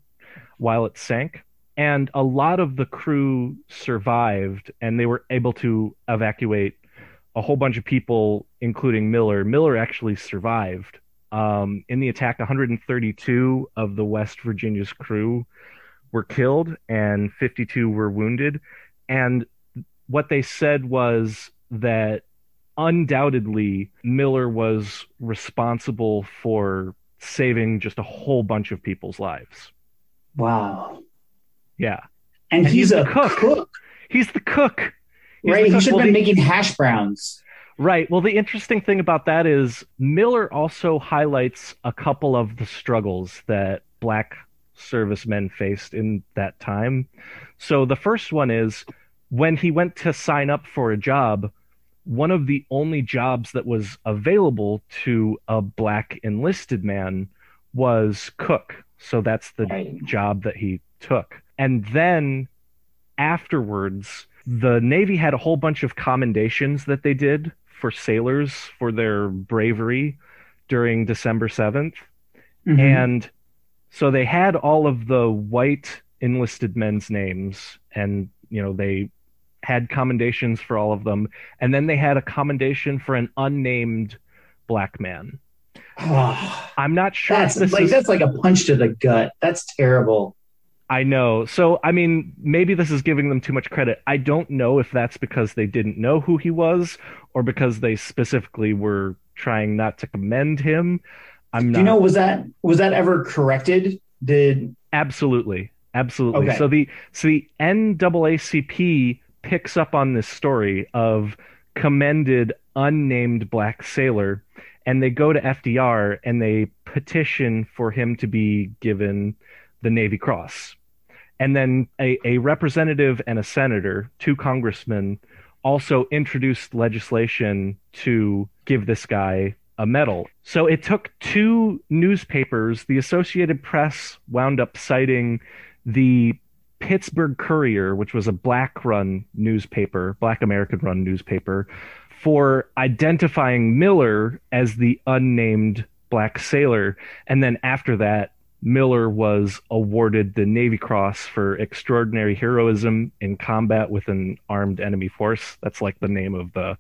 while it sank. And a lot of the crew survived and they were able to evacuate a whole bunch of people, including Miller. Miller actually survived. Um, in the attack, 132 of the West Virginia's crew were killed and 52 were wounded. And what they said was that undoubtedly Miller was responsible for saving just a whole bunch of people's lives. Wow. Yeah. And, and he's, he's, a cook. cook. He's the cook. He's right. He should have been making hash browns. Right. Well, the interesting thing about that is Miller also highlights a couple of the struggles that black servicemen faced in that time. So the first one is when he went to sign up for a job, one of the only jobs that was available to a black enlisted man was cook. So that's the Right. job that he took. And then afterwards, the Navy had a whole bunch of commendations that they did for sailors for their bravery during December 7th. Mhm. And so they had all of the white enlisted men's names and, you know, they had commendations for all of them. And then they had a commendation for an unnamed black man. *sighs* I'm not sure that's this like is that's like a punch to the gut. That's terrible. I know. So, I mean, maybe this is giving them too much credit. I don't know if that's because they didn't know who he was or because they specifically were trying not to commend him. I'm not Do you know was that was that ever corrected? Did absolutely. Absolutely. Okay. So the so the NAACP picks up on this story of commended unnamed black sailor and they go to FDR and they petition for him to be given the Navy Cross. And then a, a representative and a senator, two congressmen, also introduced legislation to give this guy a medal. So it took two newspapers. The Associated Press wound up citing the Pittsburgh Courier, which was a black run newspaper, black American run newspaper, for identifying Miller as the unnamed black sailor. And then after that, Miller was awarded the Navy Cross for extraordinary heroism in combat with an armed enemy force. That's like the name of the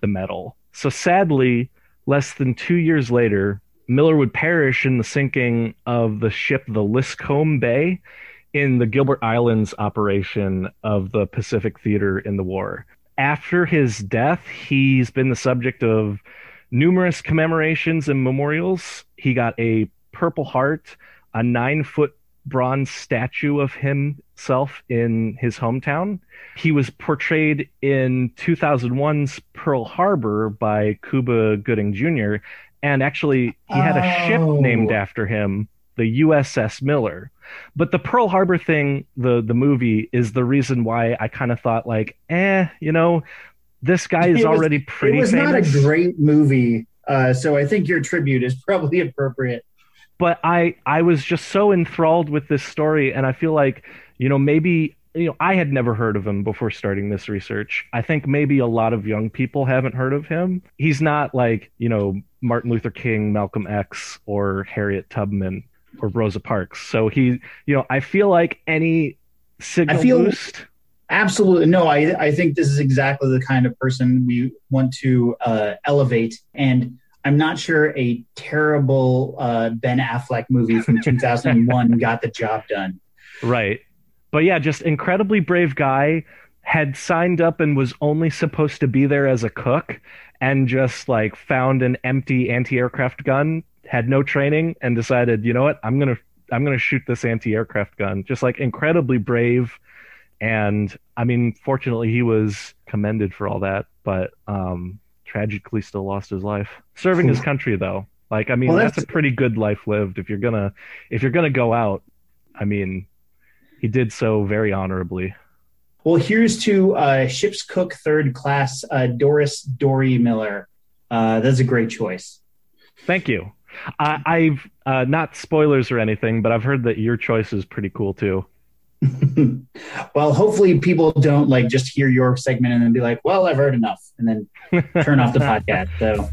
the medal. So sadly, less than two years later, Miller would perish in the sinking of the ship the Liscome Bay in the Gilbert Islands operation of the Pacific Theater in the war. After his death, he's been the subject of numerous commemorations and memorials. He got a Purple Heart, a nine foot bronze statue of himself in his hometown. He was portrayed in 2001's Pearl Harbor by Cuba Gooding Jr. And actually, he had a ship Oh. named after him, the USS Miller. But the Pearl Harbor thing, the the movie, is the reason why I kind of thought like, eh, you know, this guy is was- already pretty it was famous. not a great movie. Uh, so I think your tribute is probably *laughs* appropriate. But I I was just so enthralled with this story, and I feel like you know maybe you know I had never heard of him before starting this research. I think maybe a lot of young people haven't heard of him. He's not like you know Martin Luther King, Malcolm X, or Harriet Tubman or Rosa Parks. So he you know I feel like any signal I feel- boost. Absolutely. No, I, I think this is exactly the kind of person we want to uh, elevate. And I'm not sure a terrible uh, Ben Affleck movie from 2001 *laughs* got the job done. Right. But yeah, just incredibly brave guy. Had signed up and was only supposed to be there as a cook and just like found an empty anti-aircraft gun, had no training and decided, you know what, I'm going to I'm going to shoot this anti-aircraft gun. Just like incredibly brave and I mean fortunately he was commended for all that, but um tragically still lost his life. Serving his *laughs* country though. Like I mean Well, that's, that's- a pretty good life lived if you're to if you're to go out. I mean he did so very honorably. Well, here's to uh, ship's cook third class uh, Doris Dory Miller. Uh, that's a great choice. Thank you. I, I've uh, not spoilers or anything, but I've heard that your choice is pretty cool too. *laughs* well, hopefully people don't like just hear your segment and then be like, "Well, I've heard enough," and then *laughs* turn off the podcast. So,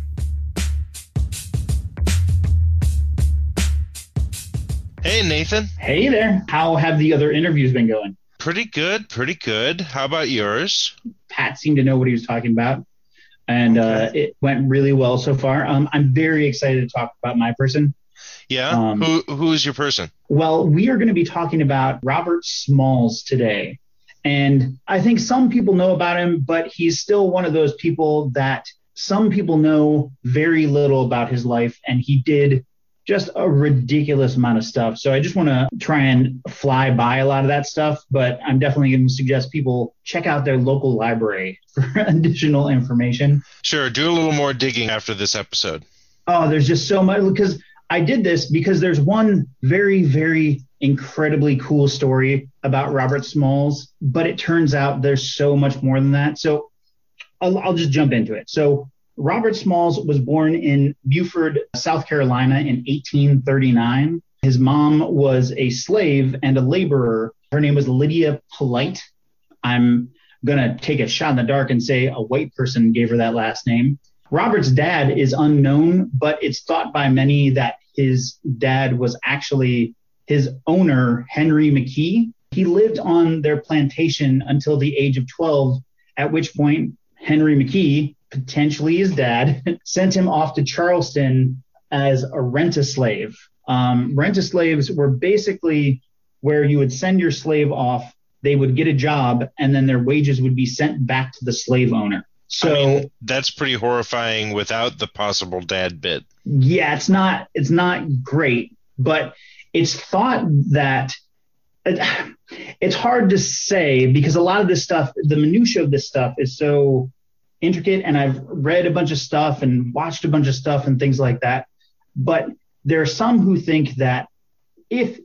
Hey, Nathan. hey there, how have the other interviews been going? Pretty good, pretty good. How about yours? Pat seemed to know what he was talking about, and uh, it went really well so far. Um, I'm very excited to talk about my person. Yeah. Um, Who Who's your person? Well, we are going to be talking about Robert Smalls today. And I think some people know about him, but he's still one of those people that some people know very little about his life. And he did just a ridiculous amount of stuff. So I just want to try and fly by a lot of that stuff. But I'm definitely going to suggest people check out their local library *laughs* for additional information. Sure. Do a little more digging after this episode. Oh, there's just so much because I did this because there's one very, very incredibly cool story about Robert Smalls, but it turns out there's so much more than that. So I'll, I'll just jump into it. So Robert Smalls was born in Beaufort, South Carolina in 1839. His mom was a slave and a laborer. Her name was Lydia Polite. I'm going to take a shot in the dark and say a white person gave her that last name. Robert's dad is unknown, but it's thought by many that his dad was actually his owner, Henry McKee. He lived on their plantation until the age of 12, at which point Henry McKee, potentially his dad, *laughs* sent him off to Charleston as a rent a slave. Um, rent a slaves were basically where you would send your slave off, they would get a job, and then their wages would be sent back to the slave owner. So I mean, that's pretty horrifying without the possible dad bit. yeah, it's not it's not great, but it's thought that it's hard to say because a lot of this stuff, the minutia of this stuff is so intricate and I've read a bunch of stuff and watched a bunch of stuff and things like that. But there are some who think that if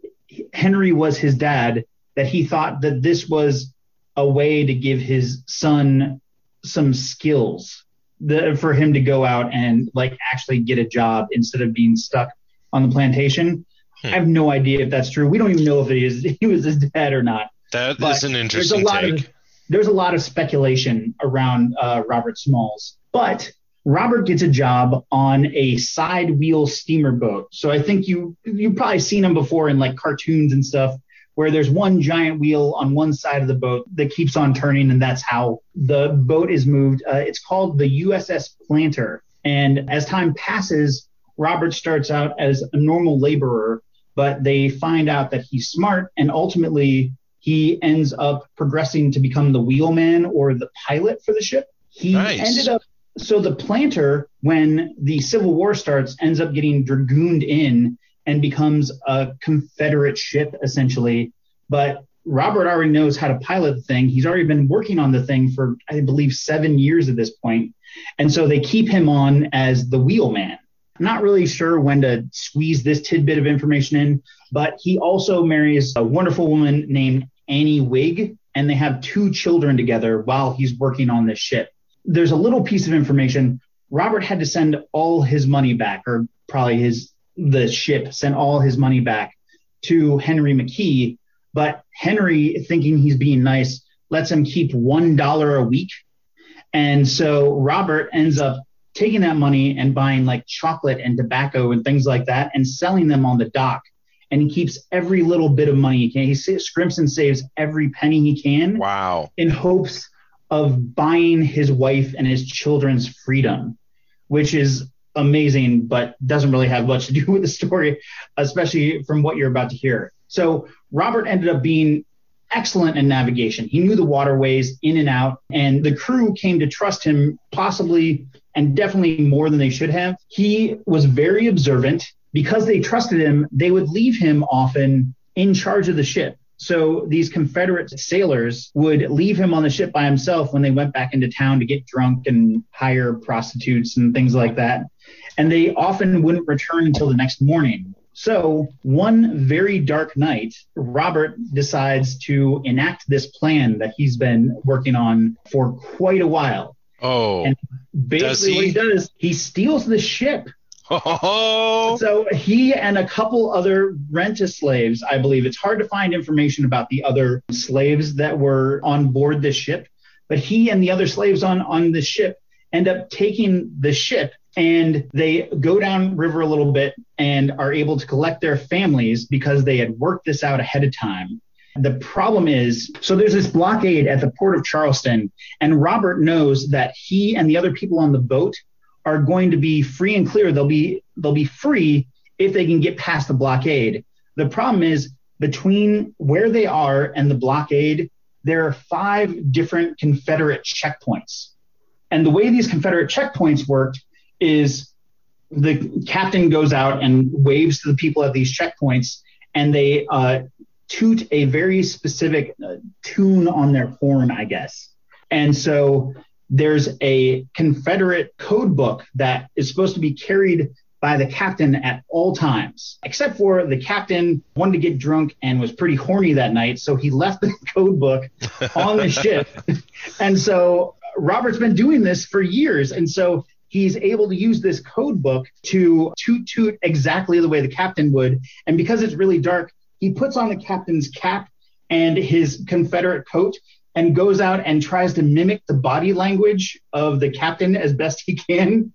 Henry was his dad, that he thought that this was a way to give his son some skills the, for him to go out and like actually get a job instead of being stuck on the plantation. Hmm. I have no idea if that's true. We don't even know if it is *laughs* he was his dad or not. That is But an there's a interesting lot take. of there's a lot of speculation around uh, Robert Smalls, but Robert gets a job on a side wheel steamer boat. So I think you you've probably seen him before in like cartoons and stuff, where there's one giant wheel on one side of the boat that keeps on turning, and that's how the boat is moved. Uh, it's called the USS Planter, and as time passes, Robert starts out as a normal laborer, but they find out that he's smart, and ultimately he ends up progressing to become the wheelman or the pilot for the ship. He Nice. ended up so the planter, when the Civil War starts, ends up getting dragooned in and becomes a Confederate ship essentially. But Robert already knows how to pilot the thing. He's already been working on the thing for, I believe, seven years at this point. And so they keep him on as the wheelman. I'm not really sure when to squeeze this tidbit of information in, but he also marries a wonderful woman named Annie Wig, and they have two children together while he's working on this ship. There's a little piece of information. Robert had to send all his money back, or probably his the ship sent all his money back to Henry McKee, but Henry, thinking he's being nice, lets him keep one dollar a week. And so Robert ends up taking that money and buying like chocolate and tobacco and things like that and selling them on the dock. And he keeps every little bit of money he can. He scrimps and saves every penny he can Wow. in hopes of buying his wife and his children's freedom, which is amazing, but doesn't really have much to do *laughs* with the story, especially from what you're about to hear. So Robert ended up being excellent in navigation. He knew the waterways in and out, and the crew came to trust him possibly and definitely more than they should have. He was very observant. Because they trusted him, they would leave him often in charge of the ship. So these Confederate sailors would leave him on the ship by himself when they went back into town to get drunk and hire prostitutes and things like that. And they often wouldn't return until the next morning. So one very dark night, Robert decides to enact this plan that he's been working on for quite a while. Oh. And basically, he? what he does, he steals the ship. Oh. So he and a couple other rent a slaves, I believe. It's hard to find information about the other slaves that were on board this ship, but he and the other slaves on on the ship end up taking the ship and they go down river a little bit and are able to collect their families because they had worked this out ahead of time. The problem is, so there's this blockade at the port of Charleston, and Robert knows that he and the other people on the boat are going to be free and clear. They'll be they'll be free if they can get past the blockade. The problem is between where they are and the blockade, there are five different Confederate checkpoints. And the way these Confederate checkpoints worked is the captain goes out and waves to the people at these checkpoints, and they uh, toot a very specific uh, tune on their horn, I guess. And so there's a Confederate code book that is supposed to be carried by the captain at all times, except for the captain wanted to get drunk and was pretty horny that night. So he left the *laughs* code book on the ship. *laughs* And so Robert's been doing this for years. And so he's able to use this code book to toot toot exactly the way the captain would. And because it's really dark, he puts on the captain's cap and his Confederate coat and goes out and tries to mimic the body language of the captain as best he can.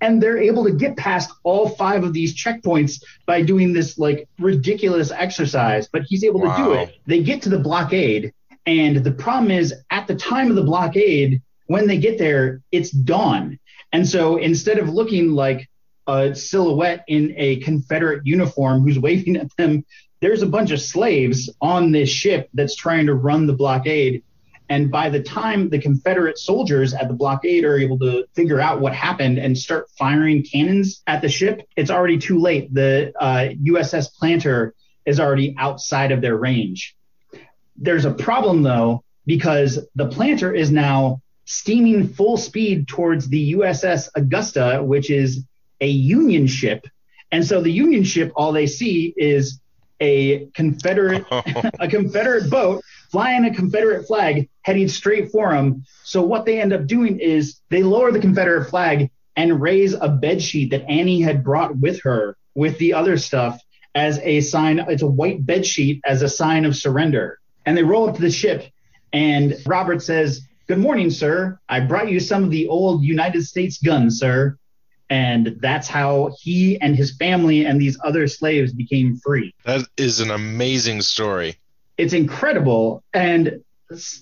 And they're able to get past all five of these checkpoints by doing this like ridiculous exercise, but he's able to do it. They get to the blockade, and the problem is at the time of the blockade, when they get there, it's dawn. And so instead of looking like a silhouette in a Confederate uniform who's *laughs* waving at them, there's a bunch of slaves on this ship that's trying to run the blockade. And by the time the Confederate soldiers at the blockade are able to figure out what happened and start firing cannons at the ship, it's already too late. The uh, USS Planter is already outside of their range. There's a problem though, because the Planter is now steaming full speed towards the USS Augusta, which is a Union ship. And so the Union ship, all they see is a Confederate *laughs* oh. a Confederate boat flying a Confederate flag heading straight for them. So what they end up doing is they lower the Confederate flag and raise a bed sheet that Annie had brought with her with the other stuff as a sign. It's a white bed sheet as a sign of surrender. And they roll up to the ship and Robert says, Good morning, sir. I brought you some of the old United States guns, sir. And that's how he and his family and these other slaves became free That is an amazing story. it's incredible. And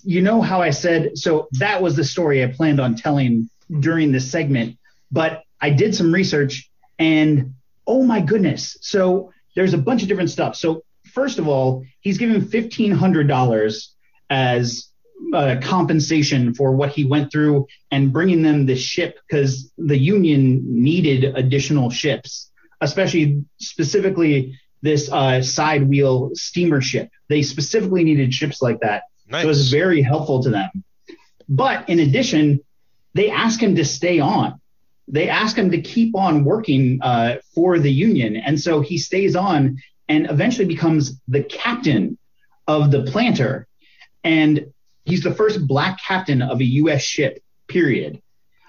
you know how I said, so that was the story I planned on telling during this segment, but I did some research and oh my goodness. So there's a bunch of different stuff. So first of all, he's given $1,500 as uh, compensation for what he went through and bringing them the ship because the Union needed additional ships, especially specifically this uh, side wheel steamer ship. They specifically needed ships like that. So it was very helpful to them. But in addition, they ask him to stay on. They ask him to keep on working uh, for the Union. And so he stays on and eventually becomes the captain of the planter. And he's the first black captain of a U.S. ship, period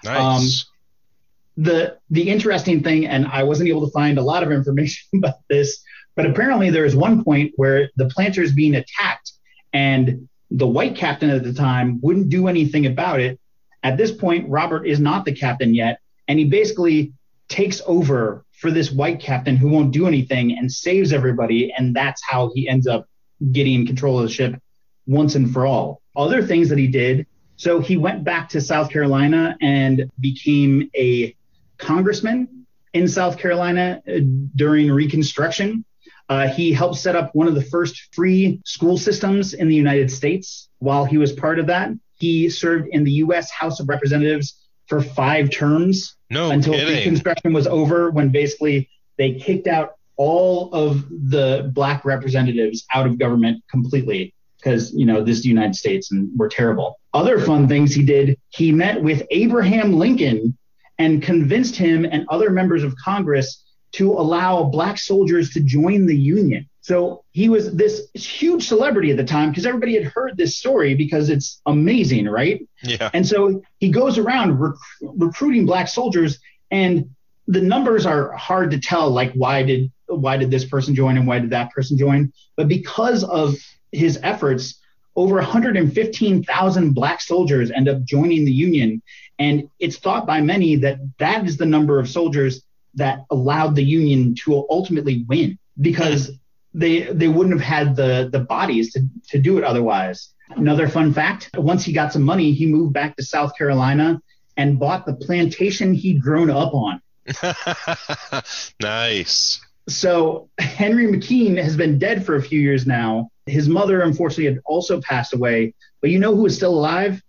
Nice. Um, the the interesting thing, and I wasn't able to find a lot of information *laughs* about this, but apparently there is one point where the planter is being attacked, and the white captain at the time wouldn't do anything about it. At this point, Robert is not the captain yet, and he basically takes over for this white captain who won't do anything and saves everybody, and that's how he ends up getting control of the ship once and for all. Other things that he did. So he went back to South Carolina and became a congressman in South Carolina uh, during Reconstruction. Uh, he helped set up one of the first free school systems in the United States while he was part of that. He served in the U.S. House of Representatives for five terms no until kidding. Reconstruction was over, when basically they kicked out all of the black representatives out of government completely because you know this is the United States and we're terrible. Other fun things he did, he met with Abraham Lincoln and convinced him and other members of Congress to allow black soldiers to join the Union. So he was this huge celebrity at the time because everybody had heard this story because it's amazing, right? Yeah. And so he goes around rec- recruiting black soldiers, and the numbers are hard to tell. Like why did why did this person join and why did that person join? But because of his efforts, over 115,000 black soldiers end up joining the Union, and it's thought by many that that is the number of soldiers that allowed the Union to ultimately win because they they wouldn't have had the the bodies to to do it otherwise. Another fun fact: once he got some money, he moved back to South Carolina and bought the plantation he'd grown up on. *laughs* nice. So Henry McKean has been dead for a few years now. His mother, unfortunately, had also passed away. But you know who is still alive?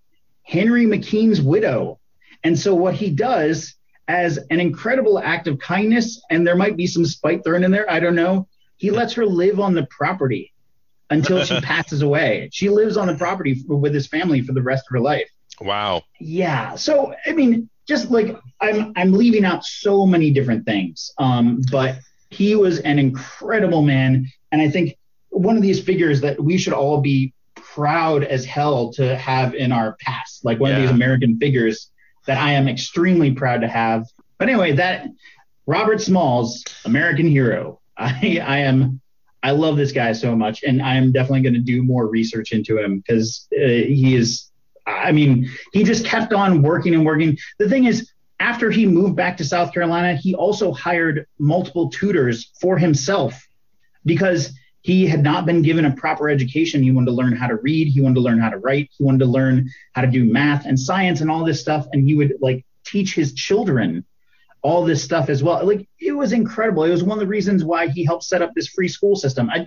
Henry McKean's widow. And so what he does as an incredible act of kindness, and there might be some spite thrown in there, I don't know. He lets her live on the property until she *laughs* passes away. She lives on the property with his family for the rest of her life. Wow. Yeah. So I mean, just like I'm I'm leaving out so many different things. Um, but he was an incredible man, and I think one of these figures that we should all be proud as hell to have in our past, like one of these American figures that I am extremely proud to have. But anyway, that Robert Smalls, American hero. *laughs* I, I am, I love this guy so much, and I am definitely going to do more research into him because uh, he is. I mean, he just kept on working and working. The thing is, after he moved back to South Carolina, he also hired multiple tutors for himself because he had not been given a proper education. He wanted to learn how to read, he wanted to learn how to write, he wanted to learn how to do math and science and all this stuff. And he would like teach his children all this stuff as well. Like it was incredible. It was one of the reasons why he helped set up this free school system. I,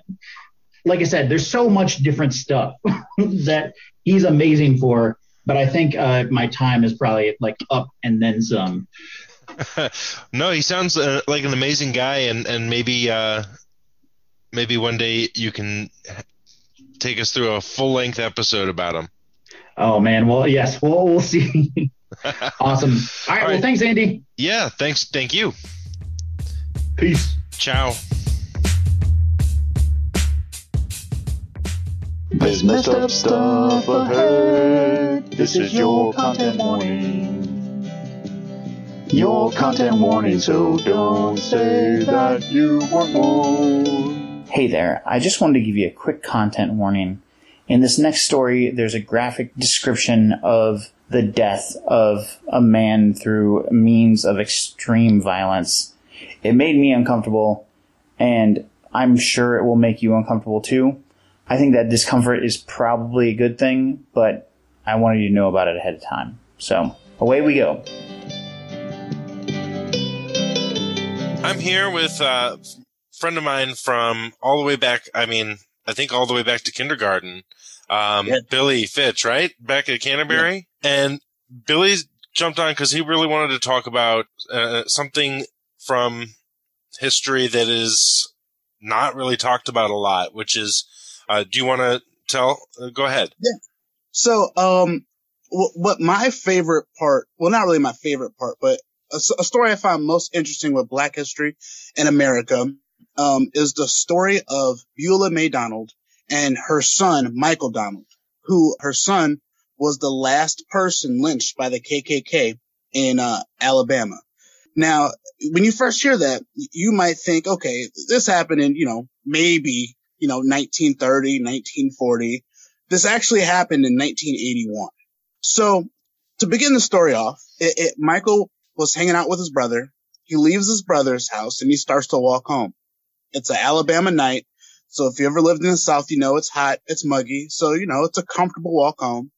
like I said, there's so much different stuff *laughs* that he's amazing for. But I think uh, my time is probably like up and then some. *laughs* no, he sounds uh, like an amazing guy, and and maybe uh, maybe one day you can take us through a full length episode about him. Oh man, well yes, we'll we'll see. *laughs* awesome. All right, well thanks Andy. Yeah, thanks. Thank you. Peace. Ciao. There's messed up stuff ahead. This is your content warning. Your content warning, so don't say that you weren't warned. Hey there, I just wanted to give you a quick content warning. In this next story, there's a graphic description of the death of a man through means of extreme violence. It made me uncomfortable, and I'm sure it will make you uncomfortable too. I think that discomfort is probably a good thing, but I wanted you to know about it ahead of time. So, away we go. I'm here with a friend of mine from all the way back. I mean, I think all the way back to kindergarten. Um, Billy Fitch, right? Back at Canterbury. And Billy jumped on because he really wanted to talk about uh, something from history that is not really talked about a lot, which is, uh, do you want to tell? Uh, go ahead. Yeah. So, um, wh- what my favorite part, well, not really my favorite part, but a story I found most interesting with Black history in America, um, is the story of Beulah May Donald and her son, Michael Donald, who her son was the last person lynched by the KKK in, uh, Alabama. Now, when you first hear that, you might think, okay, this happened in, you know, maybe, you know, 1930, 1940. This actually happened in 1981. So to begin the story off, it, it, Michael was hanging out with his brother. He leaves his brother's house and he starts to walk home. It's an Alabama night. So if you ever lived in the South, you know it's hot, it's muggy. So, you know, it's a comfortable walk home.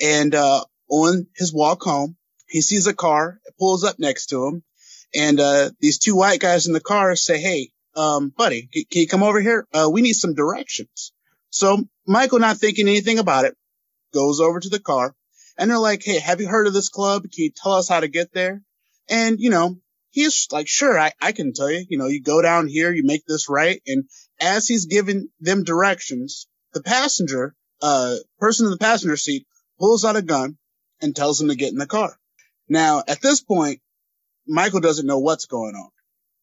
And, uh, on his walk home, he sees a car, it pulls up next to him. And, uh, these two white guys in the car say, Hey, um, buddy, c- can you come over here? Uh, we need some directions. So Michael, not thinking anything about it, goes over to the car and they're like, Hey, have you heard of this club? Can you tell us how to get there? And, you know, he's like, sure, I, I can tell you, you know, you go down here, you make this right. And as he's giving them directions, the passenger, uh, person in the passenger seat pulls out a gun and tells him to get in the car. Now, at this point, Michael doesn't know what's going on.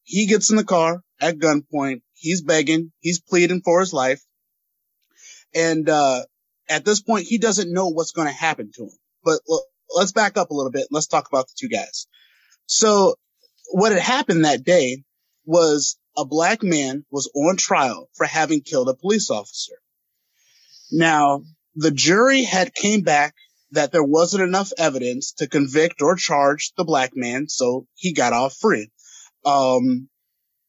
He gets in the car at gunpoint. He's begging. He's pleading for his life. And, uh, at this point, he doesn't know what's going to happen to him. But l- let's back up a little bit. Let's talk about the two guys. So what had happened that day was a black man was on trial for having killed a police officer. Now, the jury had came back that there wasn't enough evidence to convict or charge the black man, so he got off free. Um,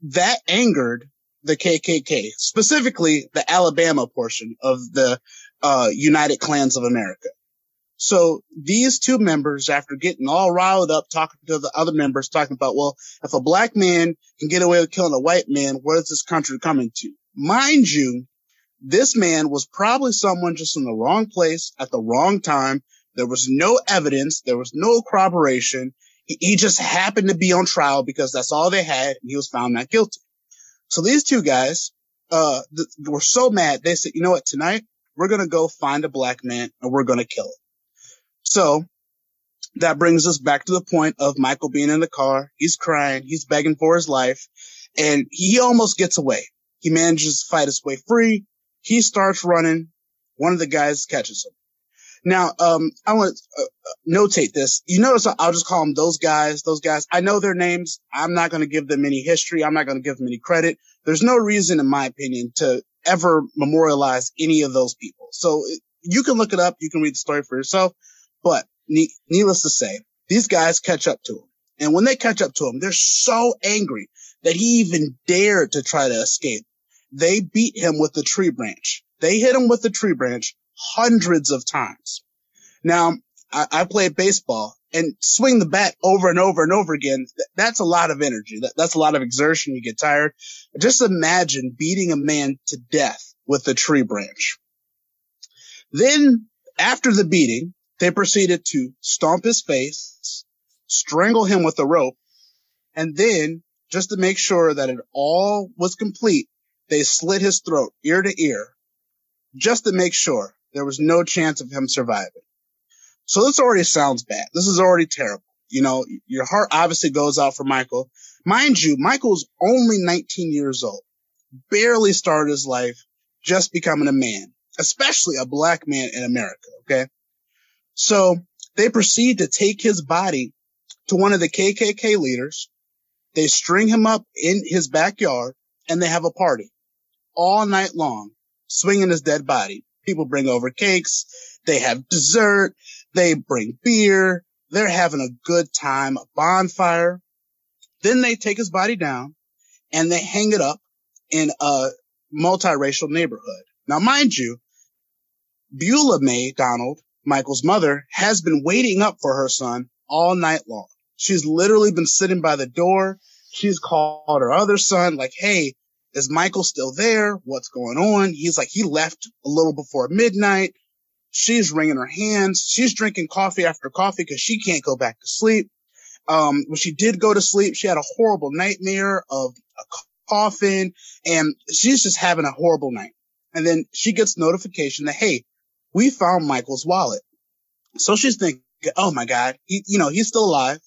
that angered the KKK, specifically the Alabama portion of the uh, United Klans of America. So these two members, after getting all riled up, talking to the other members, talking about, well, if a black man can get away with killing a white man, where is this country coming to? Mind you, this man was probably someone just in the wrong place at the wrong time. There was no evidence. There was no corroboration. He, he just happened to be on trial because that's all they had and he was found not guilty. So these two guys, uh, th- were so mad. They said, you know what? Tonight we're going to go find a black man and we're going to kill him. So that brings us back to the point of Michael being in the car. He's crying. He's begging for his life and he almost gets away. He manages to fight his way free. He starts running. One of the guys catches him. Now, um, I want to uh, notate this. You notice I'll just call them those guys, those guys. I know their names. I'm not going to give them any history. I'm not going to give them any credit. There's no reason, in my opinion, to ever memorialize any of those people. So you can look it up. You can read the story for yourself. But ne- needless to say, these guys catch up to him. And when they catch up to him, they're so angry that he even dared to try to escape. They beat him with the tree branch. They hit him with the tree branch hundreds of times. Now, I, I played baseball and swing the bat over and over and over again. That's a lot of energy. That, that's a lot of exertion. You get tired. Just imagine beating a man to death with a tree branch. Then after the beating, they proceeded to stomp his face, strangle him with a rope, and then just to make sure that it all was complete, they slit his throat ear to ear just to make sure there was no chance of him surviving. So this already sounds bad. This is already terrible. You know, your heart obviously goes out for Michael. Mind you, Michael's only 19 years old, barely started his life, just becoming a man, especially a black man in America. Okay. So they proceed to take his body to one of the KKK leaders. They string him up in his backyard and they have a party all night long, swinging his dead body. People bring over cakes. They have dessert. They bring beer. They're having a good time, a bonfire. Then they take his body down and they hang it up in a multiracial neighborhood. Now, mind you, Beulah May Donald, Michael's mother, has been waiting up for her son all night long. She's literally been sitting by the door. She's called her other son, like, Hey, is Michael still there? What's going on? He's like, he left a little before midnight. She's wringing her hands. She's drinking coffee after coffee because she can't go back to sleep. Um, when she did go to sleep, she had a horrible nightmare of a coffin and she's just having a horrible night. And then she gets notification that, Hey, we found Michael's wallet. So she's thinking, Oh my God, he, you know, he's still alive.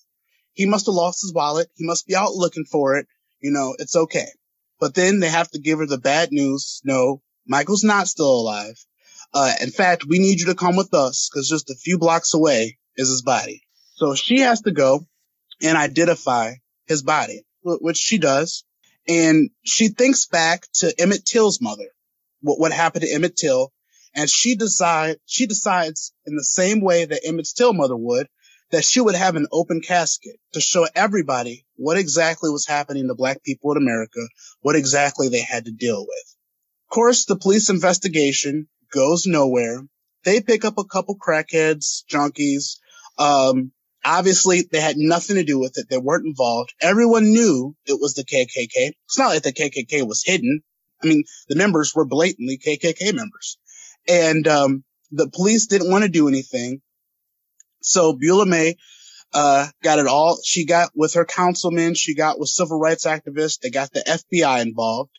He must have lost his wallet. He must be out looking for it. You know, it's okay. But then they have to give her the bad news. No, Michael's not still alive. Uh, in fact, we need you to come with us because just a few blocks away is his body. So she has to go and identify his body, which she does. And she thinks back to Emmett Till's mother, what, what happened to Emmett Till. And she decide, she decides in the same way that Emmett Till mother would, that she would have an open casket to show everybody what exactly was happening to black people in America, what exactly they had to deal with. Of course, the police investigation goes nowhere. They pick up a couple crackheads, junkies. Um, obviously they had nothing to do with it. They weren't involved. Everyone knew it was the KKK. It's not like the KKK was hidden. I mean, the members were blatantly KKK members and, um, the police didn't want to do anything. So Beulah May, uh, got it all. She got with her councilmen. She got with civil rights activists. They got the FBI involved.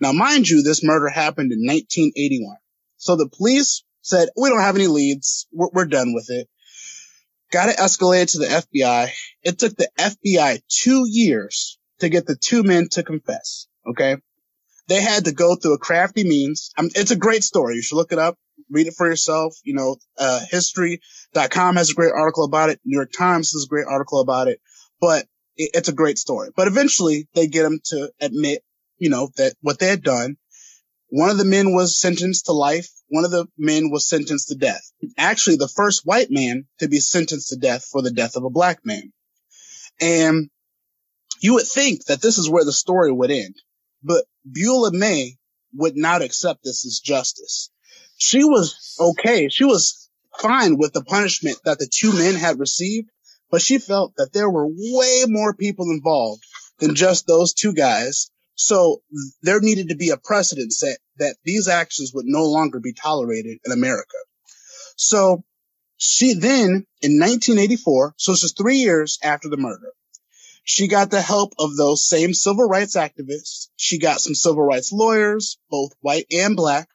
Now, mind you, this murder happened in 1981. So the police said, we don't have any leads. We're, we're done with it. Got it escalated to the FBI. It took the FBI two years to get the two men to confess. Okay. They had to go through a crafty means. I it's a great story. You should look it up, read it for yourself. You know, uh, history.com has a great article about it. New York Times has a great article about it, but it, it's a great story. But eventually they get them to admit, you know, that what they had done one of the men was sentenced to life. One of the men was sentenced to death. Actually, the first white man to be sentenced to death for the death of a black man. And you would think that this is where the story would end, but Beulah May would not accept this as justice. She was okay. She was fine with the punishment that the two men had received, but she felt that there were way more people involved than just those two guys so there needed to be a precedent set that these actions would no longer be tolerated in America. So she then in 1984, so this is three years after the murder, she got the help of those same civil rights activists. She got some civil rights lawyers, both white and black,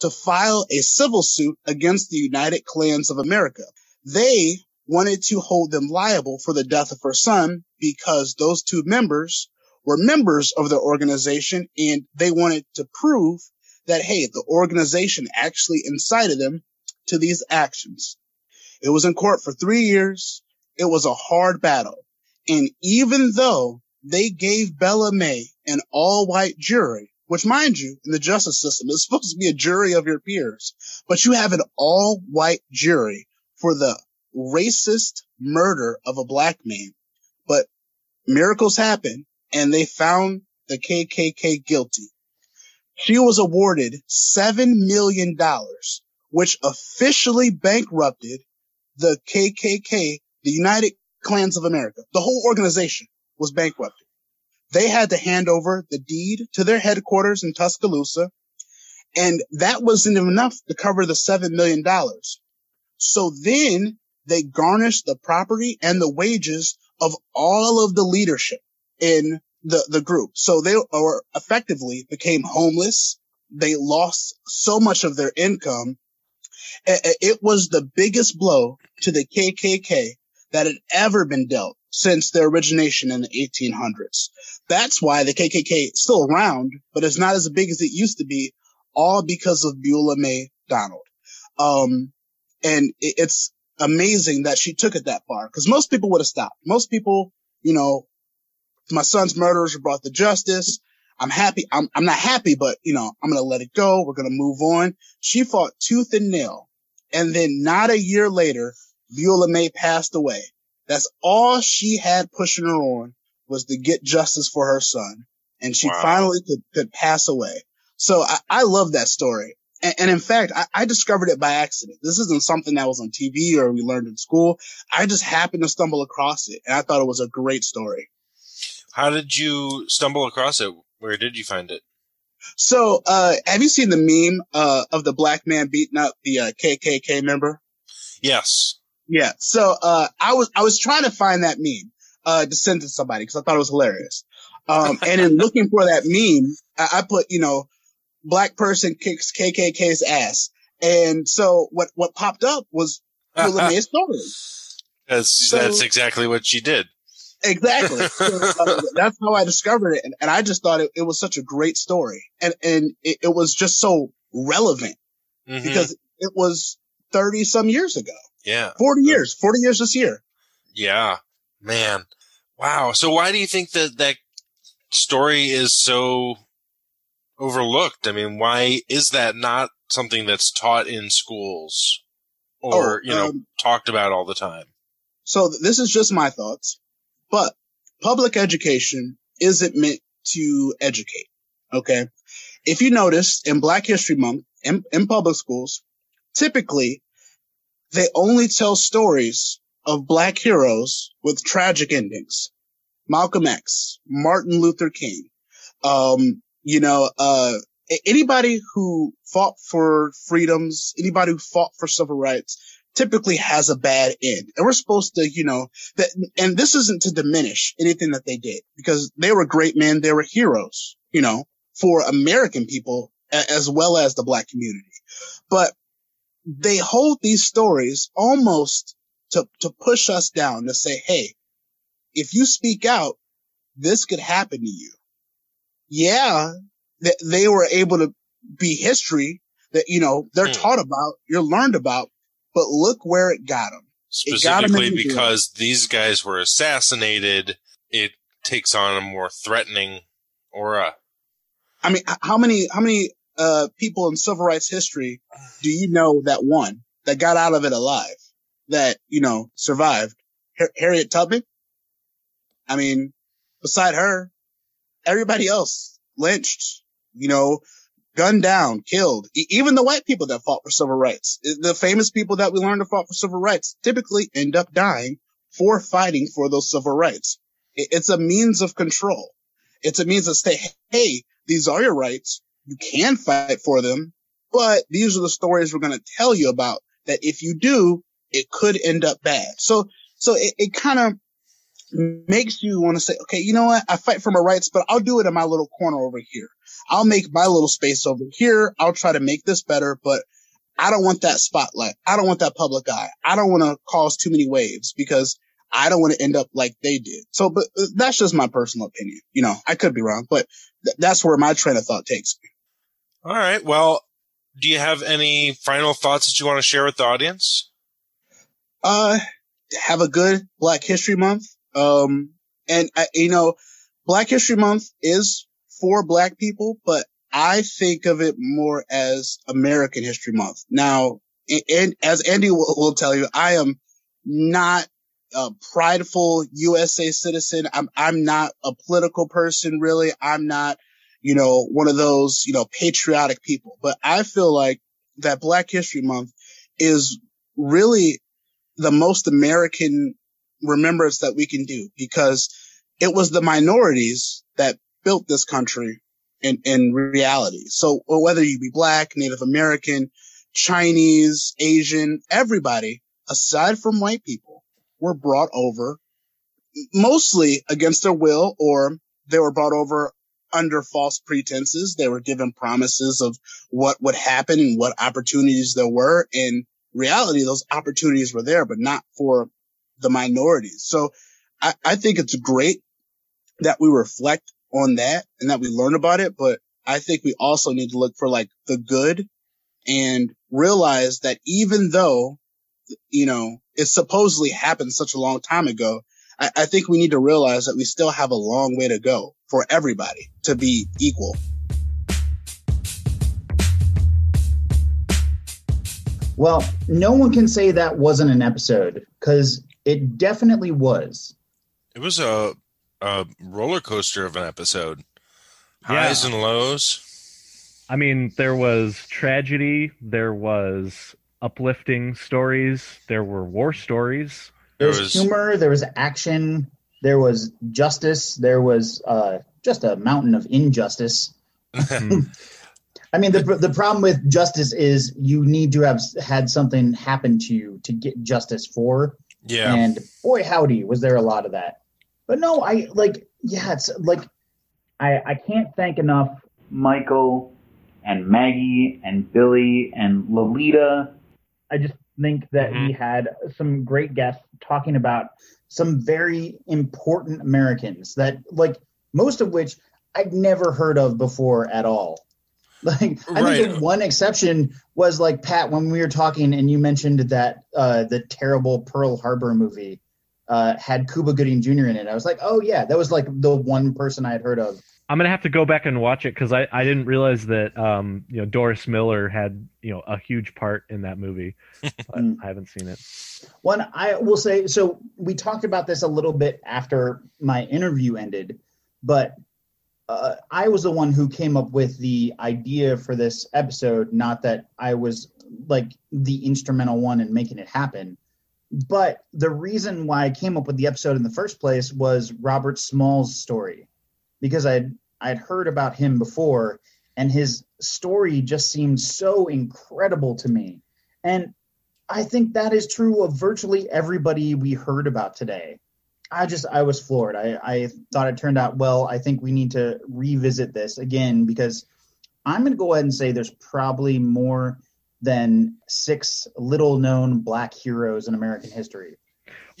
to file a civil suit against the United Klans of America. They wanted to hold them liable for the death of her son because those two members were members of the organization and they wanted to prove that, hey, the organization actually incited them to these actions. It was in court for three years. It was a hard battle. And even though they gave Beulah May an all white jury, which mind you, in the justice system is *laughs* supposed to be a jury of your peers, but you have an all white jury for the racist murder of a black man. But miracles happen and they found the KKK guilty. She was awarded seven million dollars, which officially bankrupted the KKK, the United Klans of America. The whole organization was bankrupted. They had to hand over the deed to their headquarters in Tuscaloosa. And that wasn't enough to cover the seven million dollars. So then they garnished the property and the wages of all of the leadership in the, the group. So they or effectively became homeless. They lost so much of their income. It was the biggest blow to the KKK that had ever been dealt since their origination in the 1800s. That's why the KKK is still around, but it's not as big as it used to be, all because of Beulah May Donald. Um, and it's amazing that she took it that far because most people would have stopped. Most people, you know, my son's murderers were brought to justice. I'm happy. I'm, I'm not happy, but you know, I'm going to let it go. We're going to move on. She fought tooth and nail. And then not a year later, Beulah May passed away. That's all she had pushing her on was to get justice for her son. And she wow. finally could, could pass away. So I, I love that story. And, and in fact, I, I, discovered it by accident. This isn't something that was on TV or we learned in school. I just happened to stumble across it and I thought it was a great story. How did you stumble across it? Where did you find it? So, uh, have you seen the meme, uh, of the black man beating up the, uh, KKK member? Yes. Yeah. So, uh, I was, I was trying to find that meme, uh, to send to somebody because I thought it was hilarious. Um, and in looking for that meme, I, I put, you know, black person kicks KKK's ass. And so what, what popped up was *laughs* May's story. That's, so, that's exactly what she did. Exactly. *laughs* So, uh, that's how I discovered it. And, and I just thought it, it, was such a great story. And, and it, it was just so relevant mm-hmm. because it was 30 some years ago. Yeah. 40 years, 40 years this year. Yeah, man. Wow. So why do you think that that story is so overlooked? I mean, why is that not something that's taught in schools or, oh, you know, um, talked about all the time? So this is just my thoughts, but public education isn't meant to educate. Okay. If you notice in Black History Month in, in public schools, typically they only tell stories of black heroes with tragic endings. Malcolm X, Martin Luther King, um, you know, uh, anybody who fought for freedoms, anybody who fought for civil rights typically has a bad end. And we're supposed to, you know, that, and this isn't to diminish anything that they did because they were great men. They were heroes, you know, for American people as well as the black community. But they hold these stories almost to, to push us down to say, Hey, if you speak out, this could happen to you yeah, that they were able to be history that, you know, they're hmm. taught about, you're learned about, but look where it got them. Specifically got them because these guys were assassinated, it takes on a more threatening aura. I mean, how many, how many, uh, people in civil rights history do you know that won, that got out of it alive, that, you know, survived? Harriet Tubman? I mean, beside her, everybody else lynched, you know, gunned down, killed. E- even the white people that fought for civil rights, the famous people that we learned to fight for civil rights typically end up dying for fighting for those civil rights. It's a means of control. It's a means to say, Hey, these are your rights. You can fight for them, but these are the stories we're going to tell you about that if you do, it could end up bad. So, so it, it kind of makes you want to say, okay, you know what? I fight for my rights, but I'll do it in my little corner over here. I'll make my little space over here. I'll try to make this better, but I don't want that spotlight. I don't want that public eye. I don't want to cause too many waves because I don't want to end up like they did. So, but uh, that's just my personal opinion. You know, I could be wrong, but th- that's where my train of thought takes me. All right. Well, do you have any final thoughts that you want to share with the audience? Uh, have a good Black History Month. Um, and you know, Black History Month is for Black people, but I think of it more as American History Month. Now, and as Andy will, will tell you, I am not a prideful USA citizen. I'm, I'm not a political person, really. I'm not, you know, one of those, you know, patriotic people, but I feel like that Black History Month is really the most American remembrance that we can do because it was the minorities that built this country in, in reality. So whether you be black, Native American, Chinese, Asian, everybody aside from white people were brought over mostly against their will or they were brought over under false pretenses. They were given promises of what would happen and what opportunities there were. In reality, those opportunities were there, but not for the minorities. So I, I think it's great that we reflect on that and that we learn about it. But I think we also need to look for like the good and realize that even though, you know, it supposedly happened such a long time ago, I, I think we need to realize that we still have a long way to go for everybody to be equal. Well, no one can say that wasn't an episode because it definitely was. It was a, a roller coaster of an episode. Yeah. Highs and lows. I mean, there was tragedy, there was uplifting stories, there were war stories. There was, humor, there was action, there was justice, there was uh, just a mountain of injustice. *laughs* I mean, the the problem with justice is you need to have had something happen to you to get justice for. Yeah. And boy, howdy, was there a lot of that. But no, I like, yeah, it's like, I I can't thank enough Michael and Maggie and Billy and Lolita. I just think that we had some great guests talking about some very important Americans that, like, most of which I'd never heard of before at all. *laughs* Like, I think the one exception was like Pat when we were talking and you mentioned that uh, the terrible Pearl Harbor movie uh, had Cuba Gooding Jr. in it. I was like, oh yeah, that was like the one person I had heard of. I'm gonna have to go back and watch it because I, I didn't realize that um you know Doris Miller had you know a huge part in that movie. *laughs* But I haven't seen it. One, I will say, so we talked about this a little bit after my interview ended, but uh, I was the one who came up with the idea for this episode. Not that I was like the instrumental one in making it happen, but the reason why I came up with the episode in the first place was Robert Smalls' story, because I'd I'd heard about him before, and his story just seemed so incredible to me, and I think that is true of virtually everybody we heard about today. I just I was floored. I, I thought it turned out well. I think we need to revisit this again because I'm going to go ahead and say there's probably more than six little known black heroes in American history.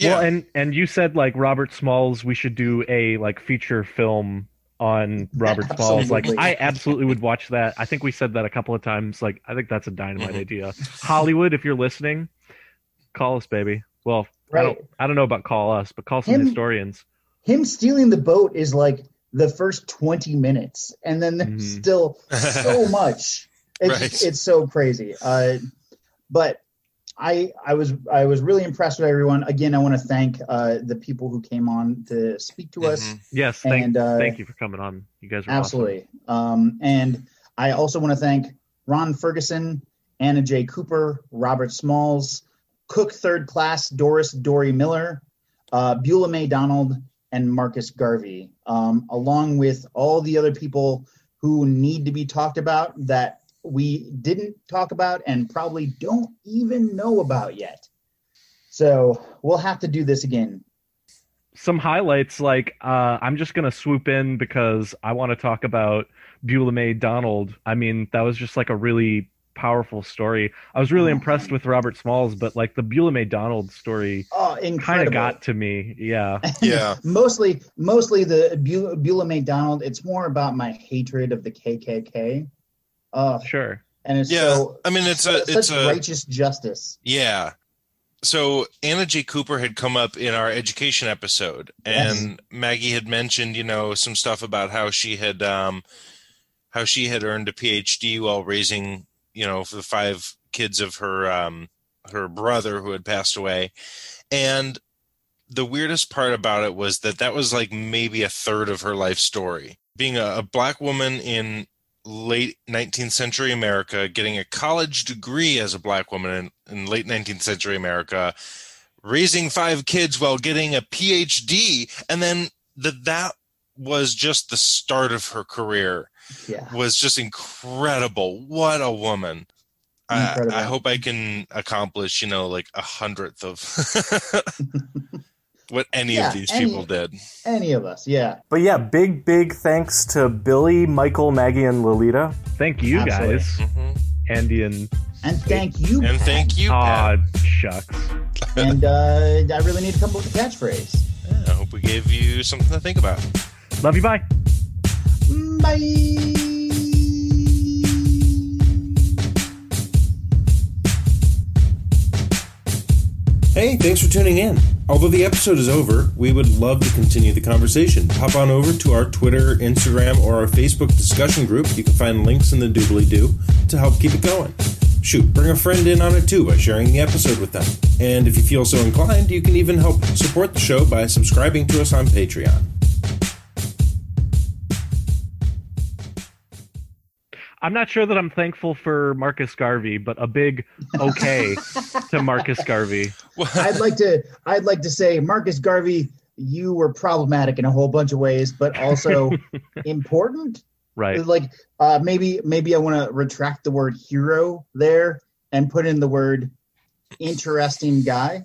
Well, and and you said like Robert Smalls, we should do a like feature film on *laughs* Robert Smalls. Like I absolutely would watch that. I think we said that a couple of times. Like I think that's a dynamite Mm-hmm. idea. Hollywood, if you're listening, call us, baby. Well, I don't I don't know about call us, but call some Him- historians. Him stealing the boat is like the first 20 minutes, and then there's Mhm. still so *laughs* much. It's Right. it's so crazy. Uh, but I I was I was really impressed with everyone. Again, I want to thank uh, the people who came on to speak to us. Yes, thank And, uh, thank you for coming on. You guys are awesome. Absolutely. Um, and I also want to thank Ron Ferguson, Anna J. Cooper, Robert Smalls, Cook Third Class, Doris Dory Miller, uh, Beulah May Donald, and Marcus Garvey, um, along with all the other people who need to be talked about that we didn't talk about and probably don't even know about yet. So we'll have to do this again. some highlights like uh, i'm just going to swoop in because i want to talk about beulah may donald i mean that was just like a really powerful story i was really impressed with robert smalls but like the beulah may donald story Oh, kind of got to me yeah *laughs* Yeah. mostly mostly the Beu- Beulah McDonald. It's more about my hatred of the KKK. Uh, Sure. and it's Yeah, so I mean, it's a such it's a righteous justice. Yeah. So Anna J. Cooper had come up in our education episode, and Maggie had mentioned, you know, some stuff about how she had, um, how she had earned a PhD while raising, you know, for the five kids of her, um, her brother who had passed away, and the weirdest part about it was that that was like maybe a third of her life story. Being a, a black woman in late 19th century America, getting a college degree as a black woman in, in late 19th century America, raising five kids while getting a PhD, and then that that was just the start of her career Yeah. was just incredible. What a woman. I, I hope I can accomplish, you know, like a hundredth of *laughs* *laughs* what any Yeah, of these any- people did. Any of us, yeah. But yeah, big, big thanks to Billy, Michael, Maggie, and Lolita. Thank you Absolutely. guys, Andy and And thank you. And Pat. thank you. Aw, shucks. *laughs* And uh, I really need to come up with a catchphrase. I hope we gave you something to think about. Love you. Bye. Bye. Hey, thanks for tuning in. Although the episode is over, we would love to continue the conversation. Hop on over to our Twitter, Instagram, or our Facebook discussion group. You can find links in the doobly doo to help keep it going. Shoot, bring a friend in on it too by sharing the episode with them. And if you feel so inclined, you can even help support the show by subscribing to us on Patreon. I'm not sure that I'm thankful for Marcus Garvey, but a big okay *laughs* to Marcus Garvey. I'd like to I'd like to say Marcus Garvey, you were problematic in a whole bunch of ways, but also *laughs* important. Right. Like uh, maybe maybe I want to retract the word hero there and put in the word interesting guy.